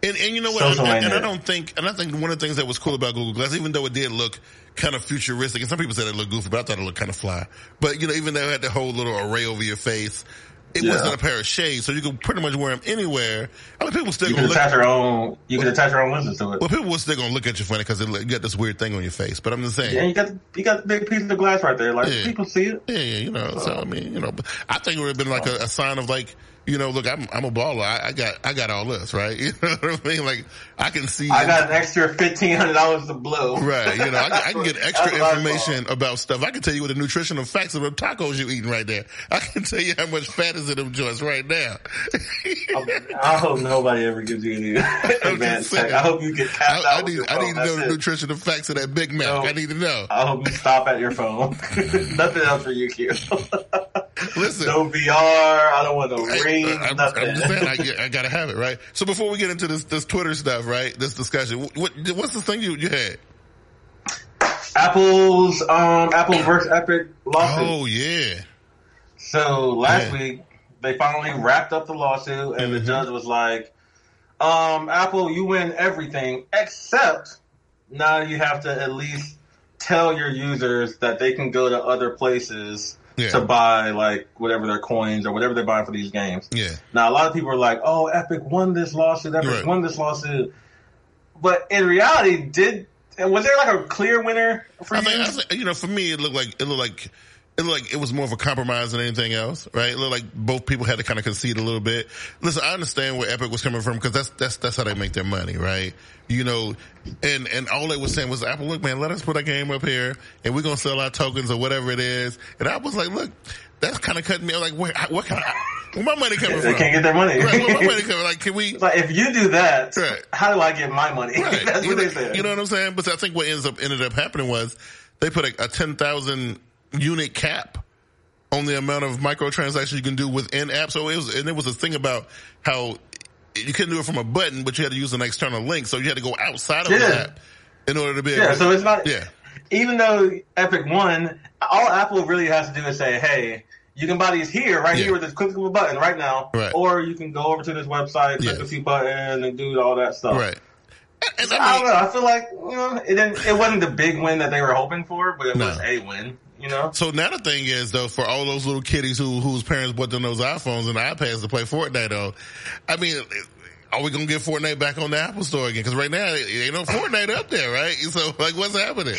And and you know what? And, and I don't think, and I think one of the things that was cool about Google Glass, even though it did look kind of futuristic, and some people said it looked goofy, but I thought it looked kind of fly. But you know, even though it had the whole little array over your face, it Yeah. wasn't a pair of shades, so you could pretty much wear them anywhere. I mean, people still You gonna attach your own. You can attach your own lenses to it. Well, people were still gonna look at you funny because you got this weird thing on your face. But I'm just saying, Yeah, you got you got the big piece of glass right there. Like Yeah. people see it. Yeah, yeah, you know. So I mean, you know, but I think it would have been like a, a sign of like, you know, look, I'm I'm a baller. I, I got I got all this, right? You know what I mean? Like I can see. I got an extra fifteen hundred dollars to blow. Right, you know, I, can- I can get extra what I thought. information about stuff. I can tell you what the nutritional facts of the tacos you're eating right there. I can tell you how much fat is in them joints right now. I hope nobody ever gives you any advanced saying. I hope you get tapped I, out. I need I need to know the it. nutritional facts of that Big Mac. I need to know. I hope you stop at your phone. Nothing else for you, Q. Listen, no VR. I don't want no I, ring. am just saying, I, I gotta have it, right? So before we get into this, this Twitter stuff, right? This discussion, what, what's the thing you, you had? Apple's um Apple versus Epic lawsuit. Oh yeah, So last Yeah. week they finally wrapped up the lawsuit, and the Mhm. judge was like, um, "Apple, you win everything except now you have to at least tell your users that they can go to other places." Yeah. To buy like whatever their coins or whatever they're buying for these games. yeah. Now a lot of people are like, "Oh, Epic won this lawsuit. Epic Right. won this lawsuit." But in reality, did was there like a clear winner for I you? mean, I you know, for me, it looked like it looked like it looked like it was more of a compromise than anything else, right? It looked like both people had to kind of concede a little bit. Listen, I understand where Epic was coming from because that's that's that's how they make their money, right? You know, and and all they was saying was, Apple, look, man, let us put a game up here, and we're gonna sell our tokens or whatever it is. And I was like, look, that's kind of cutting me. Like, where, what kind of where my money coming they from? can't get their money. Right, where my money coming? From. Like, can we? It's like if you do that, Right. how do I get my money? Right. That's you what know, they said. You know what I'm saying? But I think what ends up ended up happening was they put a, a 10,000 unit cap on the amount of microtransactions you can do within app. So it was, and there was a thing about how you couldn't do it from a button, but you had to use an external link. So you had to go outside of the app in order to be able yeah, so it's not. yeah. Even though Epic won, all Apple really has to do is say, "Hey, you can buy these here, right Yeah. here with this click of a button, right now, Right. or you can go over to this website, click Yeah. a few buttons, and do all that stuff." Right. And, and I I don't know. I feel like you know, it didn't. It wasn't the big win that they were hoping for, but it No. was a win. You know, so now the thing is though, for all those little kiddies who, whose parents bought them those iPhones and iPads to play Fortnite on, I mean, are we gonna get Fortnite back on the Apple Store again? Because right now, it ain't no Fortnite up there, right? So, like, what's happening?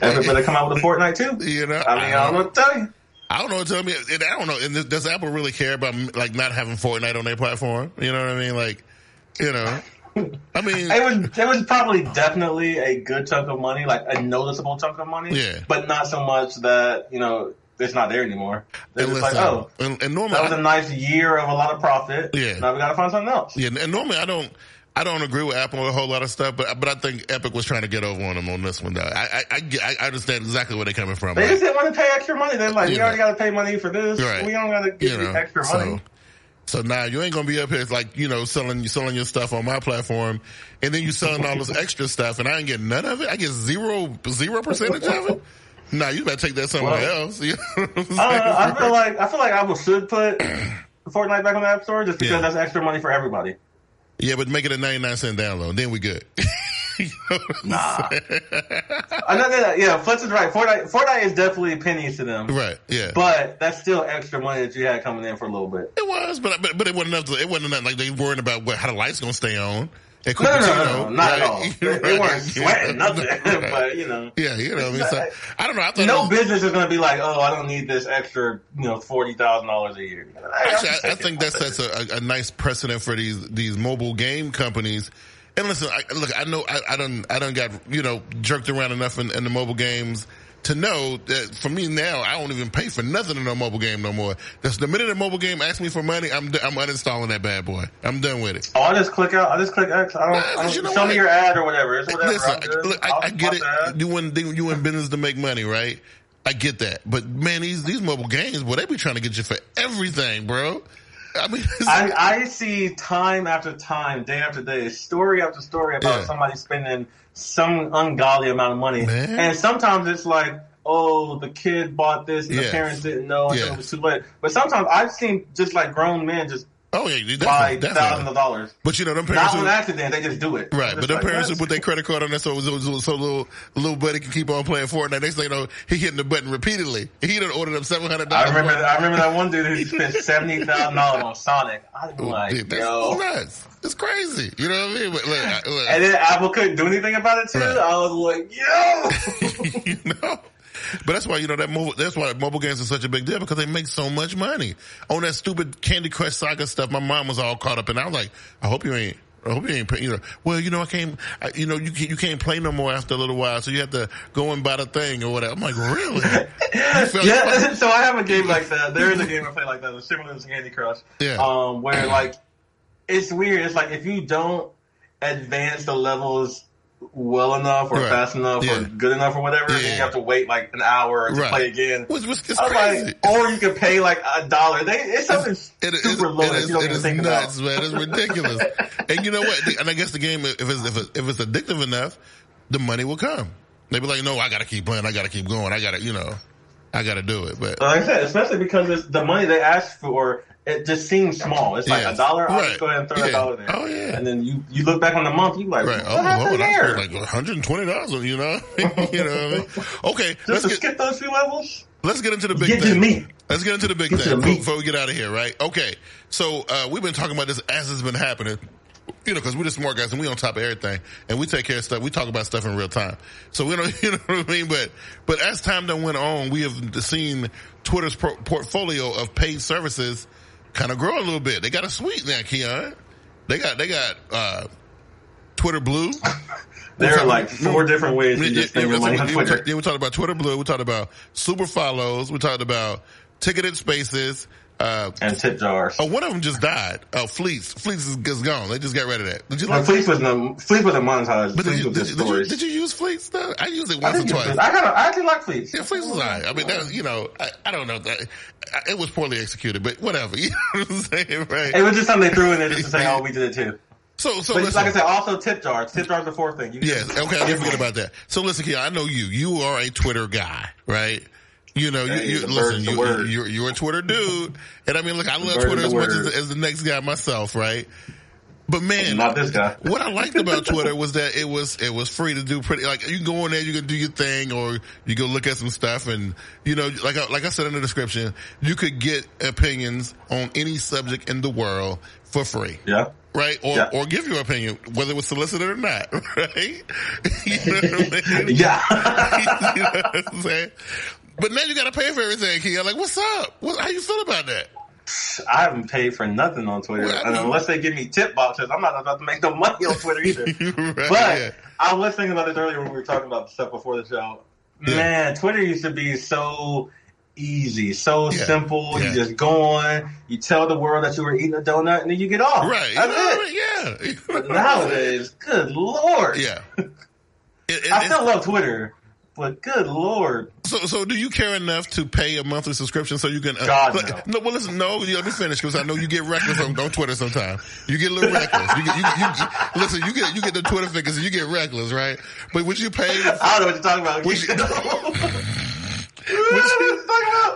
Everybody come out with a Fortnite too. You know, I mean, I don't know what to tell you. I don't know. what to Tell me, and I don't know. And does Apple really care about like not having Fortnite on their platform? You know what I mean? Like, you know, I mean, It was it was probably definitely a good chunk of money, like a noticeable chunk of money. Yeah. But not so much that, you know, it's not there anymore. They're and just like, oh, and, and normally, that was a nice year of a lot of profit. Yeah. Now we gotta find something else. yeah, and normally I don't. I don't agree with Apple with a whole lot of stuff, but but I think Epic was trying to get over on them on this one. Though I I, I, I understand exactly where they're coming from. They Like, just didn't want to pay extra money. They're like, we Yeah. already gotta pay money for this. Right. We don't gotta give you you, know, extra money. so now you ain't gonna be up here like you know selling you selling your stuff on my platform, and then you selling all this extra stuff, and I ain't getting none of it. I get zero zero percentage of it. Nah, you better take that somewhere Well, else. You know what I'm uh, I, I feel like I feel like Apple should put Fortnite back on the App Store just because Yeah. that's extra money for everybody. yeah, but make it a ninety nine cent download, then we good. You know what I'm Nah. saying? I know that. Yeah, is right. Fortnite, Fortnite is definitely pennies to them. right? Yeah, But that's still extra money that you had coming in for a little bit. it was, but but, but it wasn't enough. To, it wasn't enough, like they worried about what, how the lights gonna stay on. No, no, no, no, not at all. They, they weren't sweating nothing. Right. but you know, Yeah, you know, what I mean, so, I don't know. I thought no was- business is going to be like, oh, I don't need this extra, you know, forty thousand dollars a year. Actually, I, I think that sets a, a, a nice precedent for these these mobile game companies. And listen, I, look, I know I, I don't I don't got you know jerked around enough in, in the mobile games to know that for me now I don't even pay for nothing in a mobile game no more. Just the minute a mobile game asks me for money, I'm I'm uninstalling that bad boy. I'm done with it. Oh, I just click out. I just click X. I don't. Nah, I don't you know show what? me your ad or whatever. It's whatever. Listen, look, I, I'll get it. You in you in business to make money, right? I get that, but man, these these mobile games, boy, they be trying to get you for everything, bro. I mean, I, I see time after time, day after day, story after story about Yeah. somebody spending some ungodly amount of money. Man. And sometimes it's like, oh, the kid bought this and Yeah. the parents didn't know until Yeah. it was too late. But sometimes I've seen just like grown men just oh yeah, definitely, thousands of dollars. But you know, them parents Not on accident, they just do it. Right, but them like, parents what? put their credit card on there so, so, little little buddy can keep on playing Fortnite. Next thing you know, he hitting the button repeatedly. He done ordered up seven hundred dollars. I remember, I remember that one dude who spent seventy thousand dollars on Sonic. I was like, Dude, that's yo. nuts. It's crazy. You know what I mean? But look, look, And then Apple couldn't do anything about it too. Right. I was like, yo. you know. But that's why you know that mobile. That's why mobile games are such a big deal because they make so much money on that stupid Candy Crush Saga stuff. My mom was all caught up, and I was like, I hope you ain't. I hope you ain't. You know, well, you know, I can't. I, you know, you can't, you can't play no more after a little while, so you have to go and buy the thing or whatever. I'm like, really? Yeah, so I have a game like that. There is a game I play like that, it's similar to Candy Crush. Yeah. Um, where like it's weird. It's like if you don't advance the levels well enough or Right. fast enough Yeah. or good enough or whatever, then Yeah. you have to wait like an hour to Right. play again. Which it's I'm crazy. like, or you can pay like a dollar. They it's something It is, super low it is, you don't it even is think nuts, about. man. It's ridiculous. and you know what? And I guess the game, if it's, if it's, if it's addictive enough, the money will come. They be like, no, I gotta keep playing. I gotta keep going. I gotta, you know, I gotta do it. But Like I said, especially because it's the money they ask for, it just seems small. It's like Yeah. a dollar. I'll Right. just go ahead and throw Yeah. a dollar there. Oh, yeah. And then you you look back on the month, you like, Right. what Oh, happened Lord, there? like $120, you know? you know what I mean? Okay, just let's to get, skip those few levels. let's get into the big Get thing. meat. Let's get into the big Get thing before we get out of here, right? Okay. So, uh, we've been talking about this as it's been happening. You know, cause we're the smart guys and we on top of everything and we take care of stuff. We talk about stuff in real time. So we don't, you know what I mean? But, but as time done went on, we have seen Twitter's pro- portfolio of paid services kind of grow a little bit. They got a suite now, Keon. They got, they got, uh, Twitter Blue. There are like four different ways to Yeah, just yeah, money yeah, on we Twitter. talked- yeah, we talked about Twitter Blue. We talked about super follows. We talked about ticketed spaces. Uh, And tip jars. oh, one of them just died. Oh, Fleets. Fleets is, is gone. They just got rid of that. Did you like? Fleets was the Fleets wasn't monetized. But did you, did, you- did, you, did you use Fleets? though? I used it once or think it was- twice. I kind of I actually like Fleets. Yeah, Fleets was alright. I mean, that you know, I, I don't know. That, it was poorly executed, but whatever. You know what I'm saying, right? It was just something they threw in there just to say, "Oh, we did it too." So, so like I said, also tip jars. Tip jars the fourth thing. You Yes. Okay. I didn't forget about that. So listen, Kia, I know you. You are a Twitter guy, right? You know, you, you listen. You, word. you're you're a Twitter dude, and I mean, look, I love Twitter as much as the, as the next guy myself, right? But man, Not this guy. what I liked about Twitter was that it was it was free to do pretty like you can go in there, you can do your thing, or you go look at some stuff, and you know, like I, like I said in the description, you could get opinions on any subject in the world for free Yeah. right? Or Yeah. or give your opinion, whether it was solicited or not, right? you know what I mean? Yeah. you know what I'm saying? But now you got to pay for everything, Kia. Like, what's up? What, how you feel about that? I haven't paid for nothing on Twitter, Well, unless they give me tip boxes, I'm not about to make no money on Twitter either. Right, But yeah. I was thinking about this earlier when we were talking about the stuff before the show. Yeah. Man, Twitter used to be so easy, so Yeah. simple. Yeah. You just go on, you tell the world that you were eating a donut, and then you get off. Right. That's it. Yeah. But nowadays, good lord. Yeah. It- it- I still love Twitter, but good lord. So, so do you care enough to pay a monthly subscription so you can? Uh, God, like- no. Well, listen, no. You let me finish because I know you get reckless on, on Twitter sometimes. You get a little reckless. You get, you, you, you, listen, you get you get the Twitter figures and you get reckless, right? But would you pay? I don't know what you're talking about. Would you-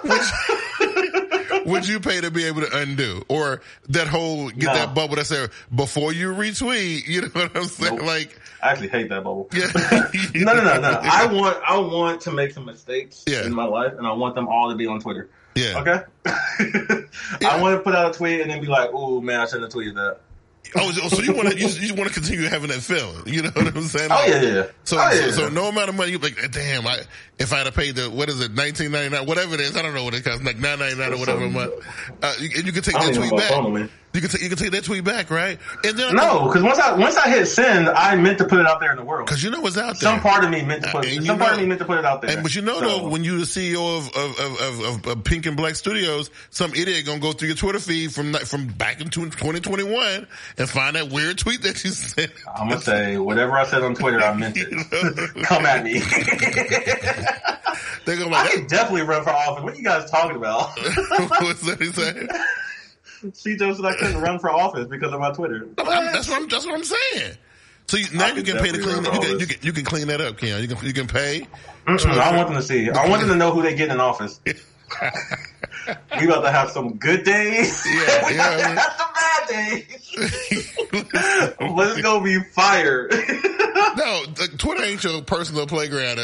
what you're. Would you pay to be able to undo or that whole get No. that bubble that said before you retweet? You know what I'm saying? Nope. Like, I actually hate that bubble. yeah. no, no, no, no. I want, I want to make some mistakes Yeah. in my life, and I want them all to be on Twitter. yeah. Okay. I want to put out a tweet and then be like, "Oh man, I shouldn't have tweeted that." Oh, so you want to you, you want to continue having that feeling? You know what I'm saying? Oh yeah, yeah. yeah. So, oh, yeah, so, so no amount of money, you're like, damn, I, if I had to pay the, what is it, 19.99, whatever it is, I don't know what it costs, like 9.99 or whatever a month. Uh, you, and you can take that tweet phone back. me. You can take, you can take that tweet back, right? And then, No, because once I once I hit send, I meant to put it out there in the world. cause you know what's out there. Some part of me meant to uh, put And some you part of me meant to put it out there. And but you know So- though, when you're the CEO of of, of, of, of, Pink and Black Studios, some idiot gonna go through your Twitter feed from from back in 2021 and find that weird tweet that you sent. I'm gonna say whatever I said on Twitter, I meant it. Come at me. They're gonna I like, could definitely run for office. What are you guys talking about? what's that he saying? C. Joseph, I couldn't run for office because of my Twitter. I'm- that's what I'm. That's what I'm saying. So you, now I you can pay to clean. You can, you can you can clean that up, Ken. You can you can pay. I want them to see. I want them to know who they get in office. we about to have some good days. Yeah, we yeah. about to have some bad days. but it's gonna be fire. No, the- Twitter ain't your personal playground.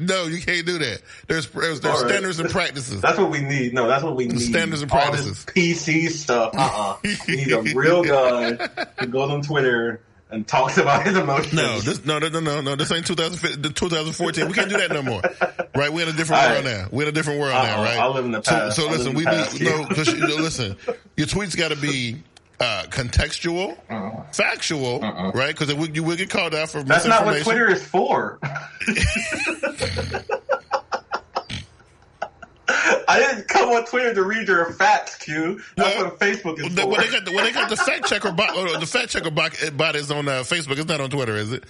No, you can't do that. There's there's, there's right. standards and practices. That's what we need. No, that's what we need. Standards and practices. PC stuff. Uh uh We need a real guy who goes on Twitter and talks about his emotions. No, this no no no no no. This ain't 2014. We can't do that no more. Right? We're in a different All world right. now. We're in a different world now, Uh-uh, right? I live in the So, past. so I live listen, we the need past. no. Cause, you know, listen, your tweets got to be uh, contextual, factual, right? Because you will get called out for Uh-uh. That's not what. Twitter is for. I didn't come on Twitter to read your facts, Q. That's Well, what Facebook is The-. When they got the, when they got the fact checker bot, oh, the fact checker bot, bot is on uh, Facebook. It's not on Twitter, is it?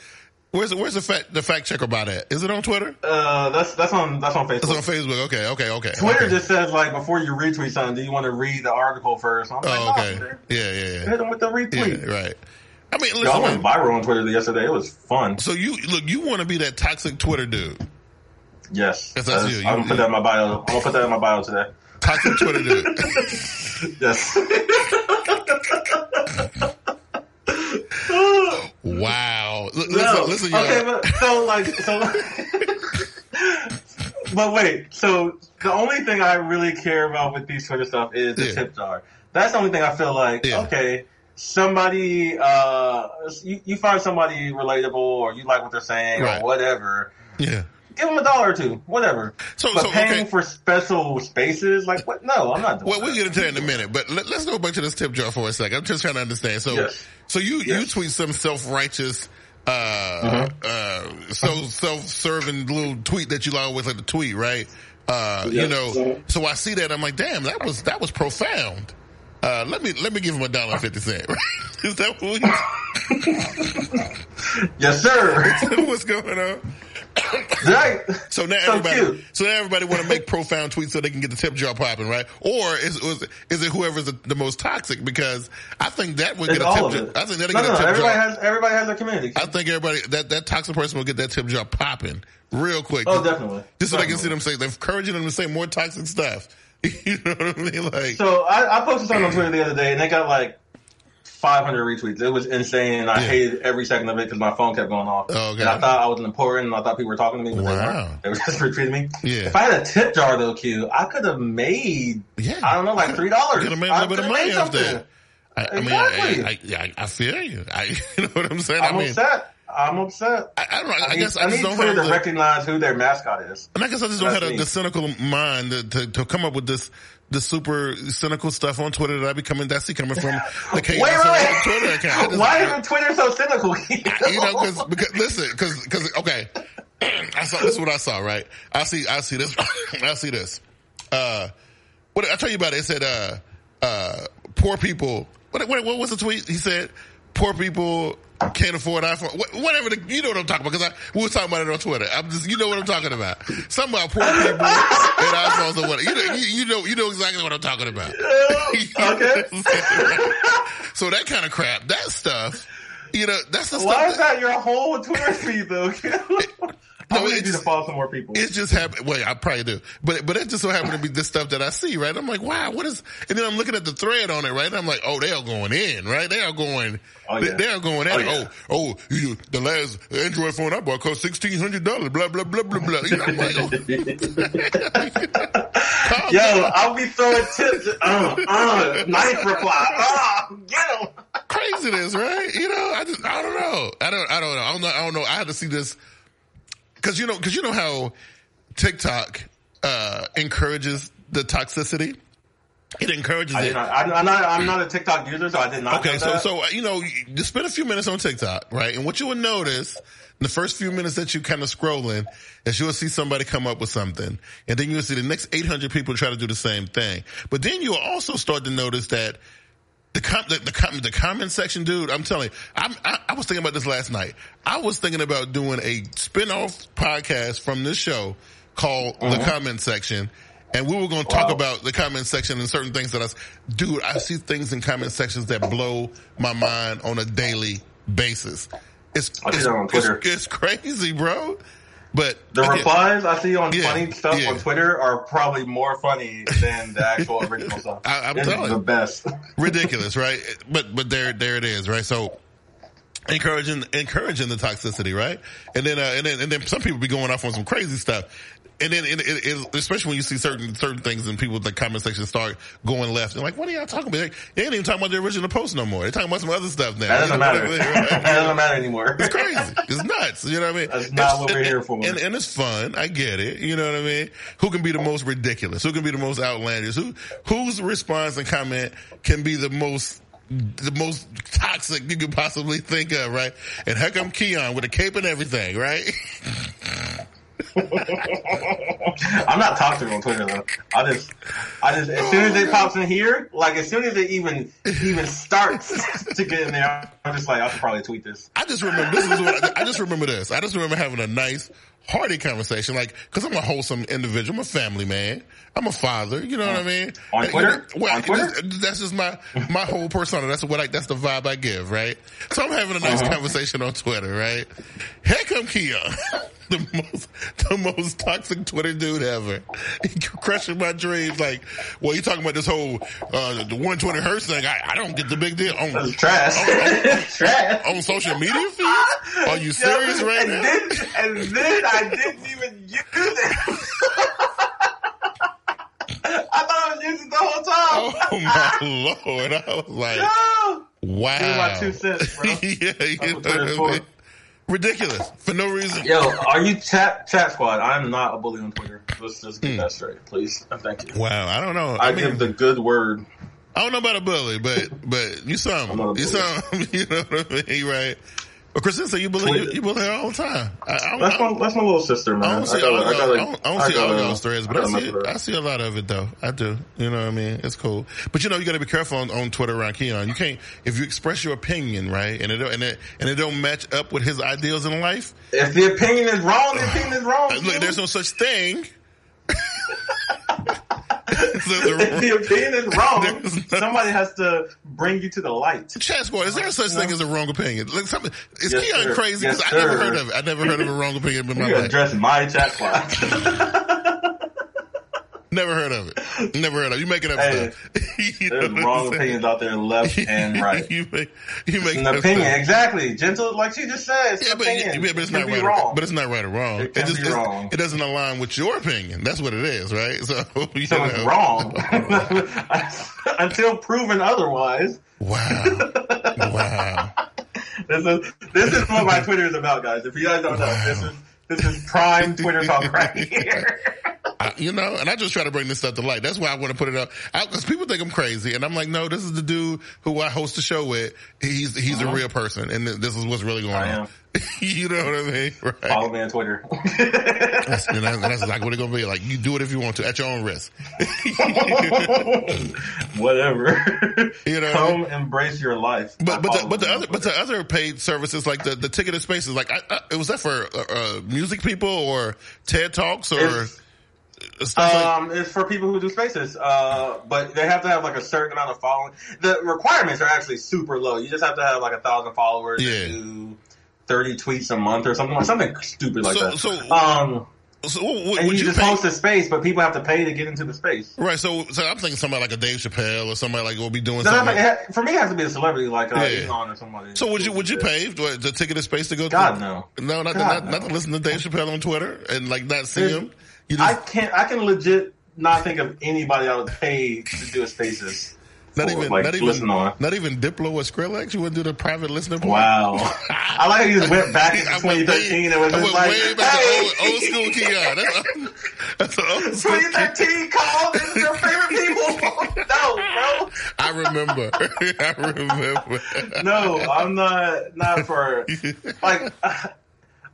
Where's the, where's the fact the fact checker bot at? Is it on Twitter? uh, that's that's on that's on It's Facebook. on Facebook. Okay, okay, okay. Twitter okay. just says like before you retweet something, do you want to read the article first? I'm like, Oh, no, okay. Yeah, yeah, yeah. Hit them with the retweet. Yeah, right. I mean, Yo, I went viral on Twitter yesterday. It was fun. So you look, you want to be that toxic Twitter dude, Yes, Yes, that's you. I'm gonna put that in my bio. I'm gonna put that in my bio today. toxic Twitter dude. Yes. Wow. L- Listen, No. listen, y'all. okay, but so like so. but wait, so the only thing I really care about with these Twitter stuff is the Yeah. tip jar. That's the only thing I feel like. Yeah. Okay, somebody, uh, you, you find somebody relatable, or you like what they're saying, Right. or whatever. yeah. Give them a dollar or two, whatever. So- but so, paying okay. for special spaces, like what? No, I'm not doing. Well, that. we'll get into that in a minute, but let, us go back to this tip jar for a second. I'm just trying to understand. So, Yes. so you you tweet some self righteous, uh, Mm-hmm. uh, so self serving little tweet that you always like to tweet, right? Uh, you know, so I see that I'm like, damn, that was that was profound. Uh, let me let me give him a dollar and fifty cent. Right? Is that what Yes, sir. what's going on? right. So now So everybody, cute. so now everybody want to make profound tweets so they can get the tip jar popping, right? Or is is, is it whoever's the, the most toxic? Because I think that would It's get a tip jar. I think that'll no, get no, a tip everybody jar. has everybody has their community. I think everybody that that toxic person will get that tip jar popping real quick. Oh, definitely. Just so they can see them say, they're encouraging them to say more toxic stuff. you know what I mean? Like, So I, I posted something on Twitter the other day, and they got like 500 retweets. It was insane. I Yeah. hated every second of it because my phone kept going off. Oh, okay. And I thought I was important, and I thought people were talking to me. Wow. They were just retweeting me. Yeah. If I had a tip jar though, Q, I could have made yeah, I don't know, like three dollars. Get a man a little bit of money off there. I, I mean, Exactly. I, I, I, I feel you. I, you know what I'm saying? I'm I mean, upset. I'm upset. I, I don't know. I, I, guess need, I I just need don't have to the, recognize who their mascot is. and I guess I just don't have the, the cynical mind to, to, to come up with this the super cynical stuff on Twitter that I be coming that's coming from the chaos Wait, wait, wait. Twitter account. Why is Twitter so cynical? you know, cause, because listen, cause, cause, okay, I saw, this is what I saw, right? I see, I see this, I see this. Uh, what, I tell you about it, it said, uh, uh, poor people, what, what, what was the tweet? He said, poor people can't afford iPhone, Wh- whatever, the, you know what I'm talking about, cause we were talking about it on Twitter. I'm just, you know what I'm talking about. Something about poor people and iPhones or whatever. You know, you, you know, you know exactly what I'm talking about. okay. so that kind of crap, that stuff, you know, that's the Why stuff. is that your whole Twitter feed though? I No, need you to follow some more people. It's just happened. Well, I probably do, but but it just so happened to be this stuff that I see, right? I'm like, wow, what is? And then I'm looking at the thread on it, right? And I'm like, oh, they are going in, right? They are going. Oh, yeah. they, they are going at Oh, it. yeah. Oh, oh, you, the last Android phone I bought cost sixteen hundred dollars. Blah blah blah blah blah. You know, I'm like, oh, Yo, down. I'll be throwing tips. Uh, uh, knife reply. Uh, get him. craziness, right? You know, I just, I don't know. I don't, I don't know. I don't know. I don't know. I had to see this because you know, because you know how TikTok uh encourages the toxicity. It encourages I it. not, I, I'm not. I'm not a TikTok user, so I did not. Okay, so so uh, you know, just spend a few minutes on TikTok, right? And what you will notice, in the first few minutes that you kind of scrolling, is you'll see somebody come up with something, and then you'll see the next 800 people try to do the same thing. But then you'll also start to notice that the com- the, the, com- the comment section, dude, I'm telling you, I'm, I, I was thinking about this last night. I was thinking about doing a spin-off podcast from this show called The uh-huh. Comment Section. And we were going to talk Wow. about the comment section and certain things that I, dude, I see things in comment sections that blow my mind on a daily basis. It's, it's, that on Twitter. it's, it's crazy, bro. But the again, replies I see on Yeah, funny stuff yeah. on Twitter are probably more funny than the actual original stuff. I- I'm It's telling the best. ridiculous, right? But but there there it is, right? So encouraging encouraging the toxicity, right? And then uh, and then and then some people be going off on some crazy stuff. And then, it, it, it, especially when you see certain certain things and people in the comment section start going left, and like, what are y'all talking about? They, they ain't even talking about the original post no more. They're talking about some other stuff now. That doesn't matter. That doesn't matter anymore. It's crazy. It's nuts. You know what I mean? That's not It's- what we're and- here for. And, and it's fun. I get it. You know what I mean? Who can be the most ridiculous? Who can be the most outlandish? Who, whose response and comment can be the most the most toxic you could possibly think of, right? And heck, I'm Keon with a cape and everything, right? I'm not toxic on Twitter though. I just, I just, as soon as it oh. pops in here, like as soon as it even, even starts to get in there, I'm just like, I should probably tweet this. I just remember this is what I, I just remember this. I just remember having a nice, hearty conversation, like because I'm a wholesome individual, I'm a family man, I'm a father. You know what I mean? On Twitter? well, On Twitter? that's- just my my whole persona. That's what I. That's the vibe I give, right? So I'm having a nice Uh-huh. conversation on Twitter, right? Here come Keon. The most, the most toxic Twitter dude ever. Crushing my dreams. Like, well, you talking about this whole uh, the 120 hertz thing? I, I don't get the big deal. On, That's trash. It's trash. on social media feeds? Are you serious Yo, right and now? Then, and then I didn't even use it. I thought I was using the whole time. Oh my lord! I was like, No. wow. Give me my two cents, bro. yeah, you know what I mean? Ridiculous for no reason. Yo, are you chat chat squad? I'm not a bully on Twitter. Let's just get Hmm. that straight, please. And Thank you. Wow, I don't know. I, I, mean, give the good word. I don't know about a bully, but but you I'm not some, you bully. some, you know what I mean, right? Christine said you bully, you, bully her all the time. I, I, That's I, my that's my little sister, man. I don't see gotta- all y'all, I gotta- don't, I don't see all gotta- y'all's threads, but I I see. I see a lot of it though. I do. You know what I mean? It's cool. But you know, you gotta be careful on, on Twitter around Keon. You can't, if you express your opinion, right, and it, don't- and it, and it don't match up with his ideals in life, If the opinion is wrong, the opinion is wrong. Look, there's no such thing. if the opinion is wrong, no- somebody has to bring you to the light. Chat squad, is there such thing as a wrong opinion? Like some, is Yes, Keon sir. crazy? Yes, I never heard of it. I never heard of a wrong opinion in my You life. address my chat squad. Never heard of it. Never heard of it. You making up Hey, stuff. You There's wrong opinions out there, left and right. you make, you make An up opinion, stuff. exactly. Gentle, like she just said. Yeah, but, opinion. yeah, but it's It not right. wrong. Or, but it's not right or wrong. It can just wrong. it doesn't align with your opinion. That's what it is, right? So you so know. it's wrong until proven otherwise. Wow, wow. this is this is what my Twitter is about, guys. If you guys don't know, this is this is prime Twitter talk right here. I, you know, and I just try to bring this stuff to light. That's why I want to put it up because people think I'm crazy, and I'm like, no, this is the dude who I host the show with. He's he's a real person, and this is what's really going Uh-huh. I on. you know what I mean? Right? Follow me on Twitter. That's, and that's, like what it's gonna be. Like you do it if you want to at your own risk. Whatever. You know, Come embrace your life. But but the, but the other but the other paid services like the the ticketed spaces like I, I, was that for uh, uh, music people or TED talks or It's- stuff like Um, it's for people who do spaces, uh, but they have to have like a certain amount of following. The requirements are actually super low. You just have to have like a thousand followers Yeah. do thirty tweets a month or something like something stupid like So- that. so- um, so what, and would you you just pay? host a space, but people have to pay to get into the space. Right, so so I'm thinking somebody like a Dave Chappelle or somebody like will be doing that, something. it ha- for me, it has to be a celebrity like uh, Yeah. Elon or somebody. so would you would you pay for the ticketed space to go? God, through? no. no, not, God, not, not to listen to Dave Chappelle on Twitter and like not see Dude, him. You I can't. I can legit not think of anybody I would pay to do a spaces. not even like, not even on. not even Diplo or Skrillex. You wouldn't do the private listening. part? Wow. I like how you just went back went 2013 way, and was I just went like, way back hey, to old, old school Keon. That's, that's an old school. Keon. 2013 call. This is your favorite people. no, bro. I remember. I remember. No, I'm not. Not for like.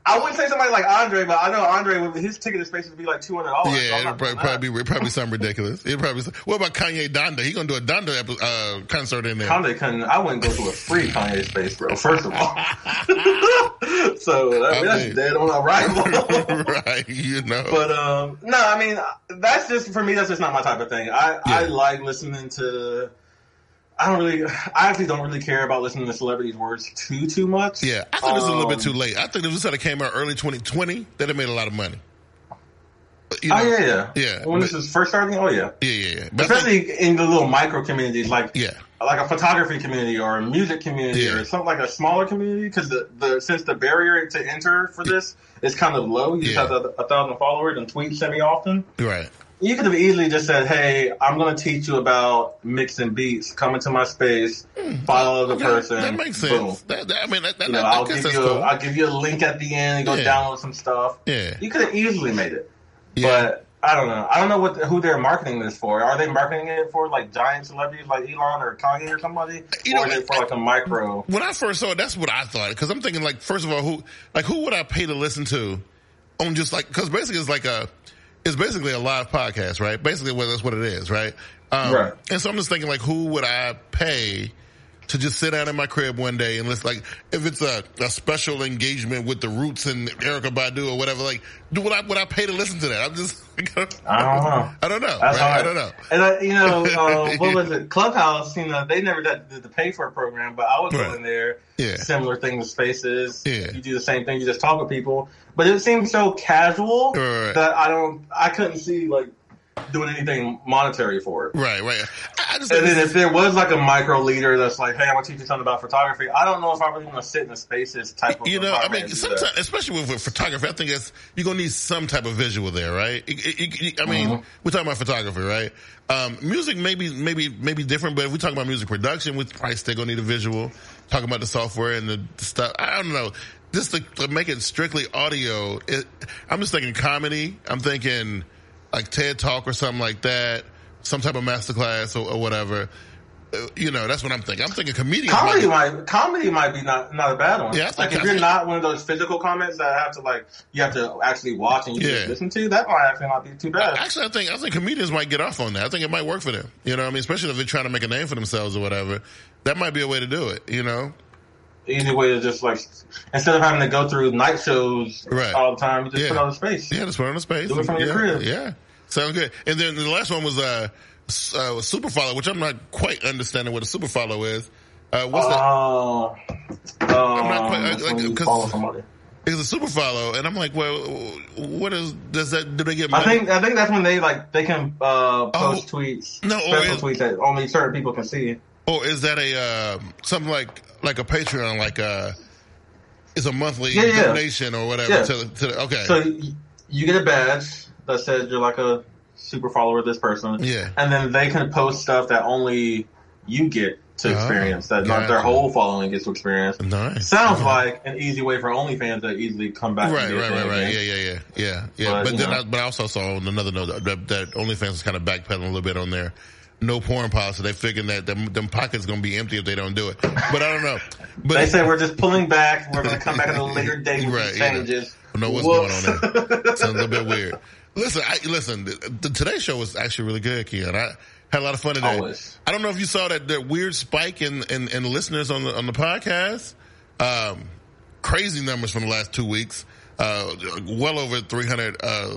I wouldn't say somebody like Andre, but I know Andre his ticket to space would be like two hundred dollars. Yeah, it'd probably, probably be probably something ridiculous. It probably. What about Kanye Donda? He gonna do a Donda epi- uh, concert in there. Kanye. I wouldn't go to a free Kanye space, bro. First of all, so I that's dead on arrival. right, you know. But um, no, I mean that's just for me. That's just not my type of thing. I I like listening to. I don't really. I actually don't really care about listening to celebrities' words too too much. yeah, I think this is a little bit Um, too late. I think if this had came out early 2020, that'd have made a lot of money. You Oh yeah, yeah, Yeah, When but- this is first starting, oh yeah. yeah, yeah, yeah. But I think- Especially in the little micro communities, like yeah, like a photography community or a music community Yeah. or something like a smaller community. Because the, the since the barrier to enter for this is kind of low, you Yeah. just have a, a thousand followers and tweet semi often. right. You could have easily just said, "Hey, I'm going to teach you about mixing beats. Come into my space, follow the Hmm. Person." That makes sense. That, that- I mean, that, You know, I'll give you cool. a, I'll give you a link at the end and go Yeah. download some stuff. yeah, You could have easily made it, yeah. but I don't know. I don't know what who they're marketing this for. Are they marketing it for like giant celebrities like Elon or Kanye or somebody, You know, or is it for like a micro? when I first saw it, that's what I thought. Because I'm thinking, like, first of all, who, like, who would I pay to listen to on just like, because basically it's like a, it's basically a live podcast, right? Basically, what that's what it is, right? Um, Right. And so I'm just thinking, like, who would I pay to just sit down in my crib one day and listen? Like, if it's a, a special engagement with the Roots and Erykah Badu or whatever, like, do would I would I pay to listen to that? I'm just, I don't know. I don't know. Right? I don't know. And I, you know, uh, what was it? Clubhouse. You know, they never did the pay for a program, but I was Right. going there. Yeah. Similar thing with spaces. Yeah. You do the same thing. You just talk with people, but it seemed so casual Right. that I don't. I couldn't see like doing anything monetary for it. Right, right. I, I just And then if there was like a micro leader that's like, "Hey, I'm gonna teach you something about photography," I don't know if I really want to sit in the spaces type of. You know, I mean, environment and do that. sometimes, especially with, with photography, I think it's you're gonna need some type of visual there, right? It- it- it- I mean, Mm-hmm. we're talking about photography, right? Um, music maybe, maybe, maybe different, but if we talk about music production, we're probably still gonna need a visual. Talking about the software and the, stuff, I don't know. Just to, to make it strictly audio, it, I'm just thinking comedy. I'm thinking like TED Talk or something like that, some type of masterclass or, or whatever. Uh, you know, that's what I'm thinking. I'm thinking comedians. Comedy might- might comedy might be not not a bad one. Yeah, like if you're not one of those physical comments that have to like you have to actually watch and you Yeah. just listen to, that might actually not be too bad. Actually, I think I think comedians might get off on that. I think it might work for them. You know, what I mean, especially if they're trying to make a name for themselves or whatever. That might be a way to do it. You know, Easy way to just like instead of having to go through night shows Right. all the time, you just Yeah. put on the space. yeah, just put on the space. Do it from your yeah, crib. Yeah, sounds good. And then the last one was uh, uh super follow, which I'm not quite understanding what a super follow is. Uh, what's that? Oh, not quite- that's when like, you 'cause- follow somebody. It's a super follow, and I'm like, well, what is does that? Do they get I think I think that's when they like they can uh, post Oh, tweets, no, special tweets that only certain people can see. Or is that a uh, something like like a Patreon, like a it's a monthly Yeah, yeah. donation or whatever? Yeah. To, the- to the, okay, So you get a badge that says you're like a super follower of this person. Yeah. And then they can post stuff that only you get to Oh, experience that not their whole following gets to experience. Nice. Sounds Yeah. like an easy way for OnlyFans to easily come back. Right, right, right, right. Yeah, yeah, yeah, yeah, yeah. But, But, then. I, but I also saw on another note that, that OnlyFans is kind of backpedaling a little bit on their no porn policy. They're figuring that them, them pockets gonna be empty if they don't do it. But I don't know. But They said we're just pulling back. We're going to come back at a later date with Right, changes. I don't know what's Whoops. going on there. Sounds a little bit weird. Listen, I, listen. The, the today's show was actually really good, Keon. I had a lot of fun today. Always. I don't know if you saw that, that weird spike in, in, in listeners on the on the podcast. Um, crazy numbers from the last two weeks. Uh, well over 300 uh,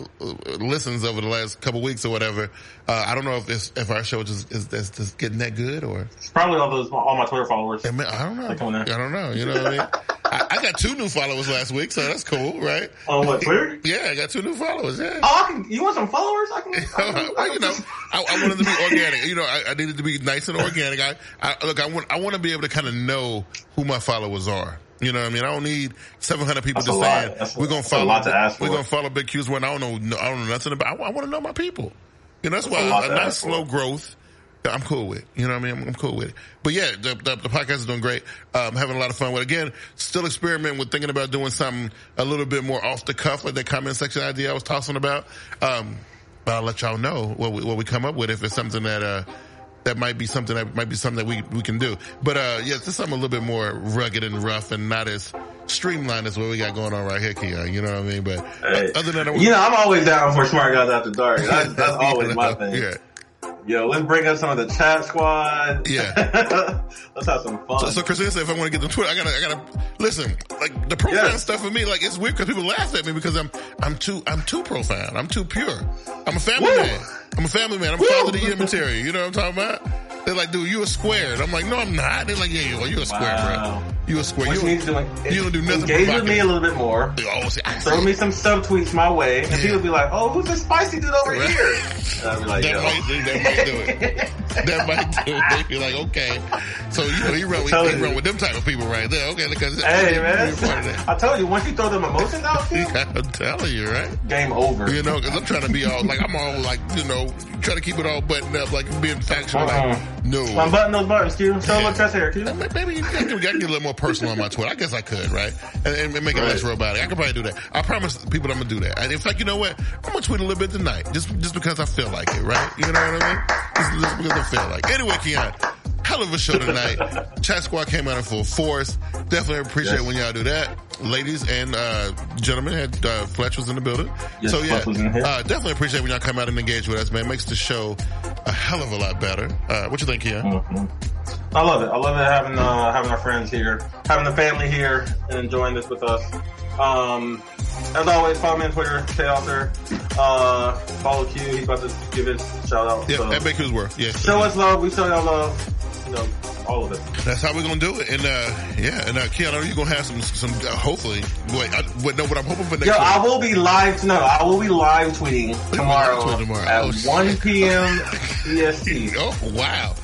listens over the last couple weeks or whatever. Uh, I don't know if this if our show just is, is just getting that good or It's probably all those all my Twitter followers. I, mean, I don't know. I don't know. You know what I mean? I, I got two new followers last week, so that's cool, right? On what Twitter? Yeah, I got two new followers. Yeah. Oh, I can, you want some followers? I can. I can, you know, I, I wanted to be organic. You know, I, I needed to be nice and organic. I, I look, I want, I want to be able to kind of know who my followers are. You know what I mean? I don't need 700 people That's just saying That's we're a follow. lot to ask We're gonna follow Big Q's when I don't know. I don't know nothing about. I, want to know my people. You know, that's, That's a why lot a, nice for. slow growth. I'm cool with. You know what I mean? I'm, I'm cool with it. But yeah, the, the, the podcast is doing great. I'm um, having a lot of fun with. it. Again, still experimenting with thinking about doing something a little bit more off the cuff, like that comment section idea I was tossing about. Um, but I'll let y'all know what we, what we come up with if it's something that uh that might be something that might be something that we we can do. But uh yeah, this is something a little bit more rugged and rough and not as streamlined as what we got going on right here, Keon. You know what I mean? But Hey, other than that, you know, I'm always down for smart guys after dark. That's, that's you always my thing. Yeah. Yo, let's bring up some of the chat squad. Yeah. let's have some fun. So, so Christina said, if I want to get them Twitter, I gotta, I gotta listen. Like the profound Yes. stuff for me, like it's weird because people laugh at me because I'm, I'm too, I'm too profound. I'm too pure. I'm a family Woo. man. I'm a family man. I'm father of the year material. You know what I'm talking about? They're like, dude, you a square. And I'm like, no, I'm not. They're like, yeah, you are. You a square, Wow. bro. You a square. what You, you to do, you don't do nothing engage with me a little bit more. Oh, see, Throw me some subtweets my way, and Yeah. people be like, "Oh, who's this spicy dude over Right. here?" And I'll be like, That "Yo, might, do, that might do it. That might do it. They be like, okay. So, you know, he run with, Telling he run with them type of people right there. Okay, because hey man, part of that. I told you once you throw them emotions out, too, I'm telling you, right? game over." You know, because I'm trying to be all like I'm all like you know trying to keep it all buttoned up, like being factual. Uh-uh. Like uh-huh. No, Unbutton those buttons, Q. Show a little chest hair, Q. I'm like, maybe you can, I can get a little more personal on my Twitter. I guess I could, right? And, and, and make it Right. less robotic. I could probably do that. I promise people I'm gonna do that. And in fact, you know what? I'm gonna tweet a little bit tonight, just just because I feel like it, right? You know what I mean? Just, just because I feel like. It. Anyway, Keon. Hell of a show tonight. Chat Squad came out in full force. Definitely appreciate Yes. when y'all do that. Ladies and uh, gentlemen, had uh, Fletch was in the building. Yes, so yeah, uh, definitely appreciate when y'all come out and engage with us, man. Makes the show a hell of a lot better. Uh, what you think, Keon? Mhm. I love it. I love it having uh, having our friends here, having the family here, and enjoying this with us. Um, as always, follow me on Twitter, K Author. Uh, follow Q. He's about to give his shout out. Yeah, so. at Baker's Worth. Yeah. Show us love. We show y'all love. You know, all of it. That's how we're gonna do it. And uh, yeah, and uh, Keanu, you're gonna have some some uh, hopefully. Wait, I, wait, no, what I'm hoping for next Yo, week. I will be live. No, I will be live tweeting tomorrow, tomorrow. at Oh, shit. 1 p.m. EST, oh wow!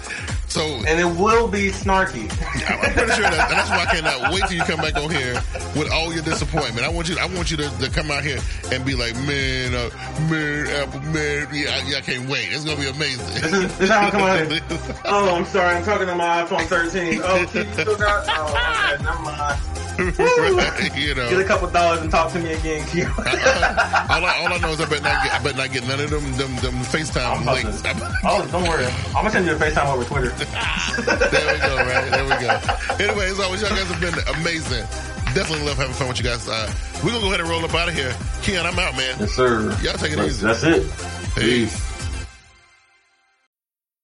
So and it will be snarky. I'm pretty sure that that's why I cannot wait till you come back on here with all your disappointment. I want you, I want you to, to come out here and be like, man, uh, man, Apple, man, yeah, I, yeah, I can't wait. It's gonna be amazing. This is, how I come out here. Oh, I'm sorry. I'm talking to my iPhone 13. Oh, you still got? Oh, okay, never mind. Right, you Get a couple dollars and talk to me again, Q. all, I, all I know is I bet not get, I better not get none of them, them, them FaceTime I'm links. to- oh, don't worry. I'm gonna send you a FaceTime over Twitter. there we go, right? There we go. Anyway, as always, y'all guys have been amazing. Definitely love having fun with you guys. Uh, we're gonna go ahead and roll up out of here. Keon, I'm out, man. Yes, sir. Y'all take it That's- easy. That's it. Peace.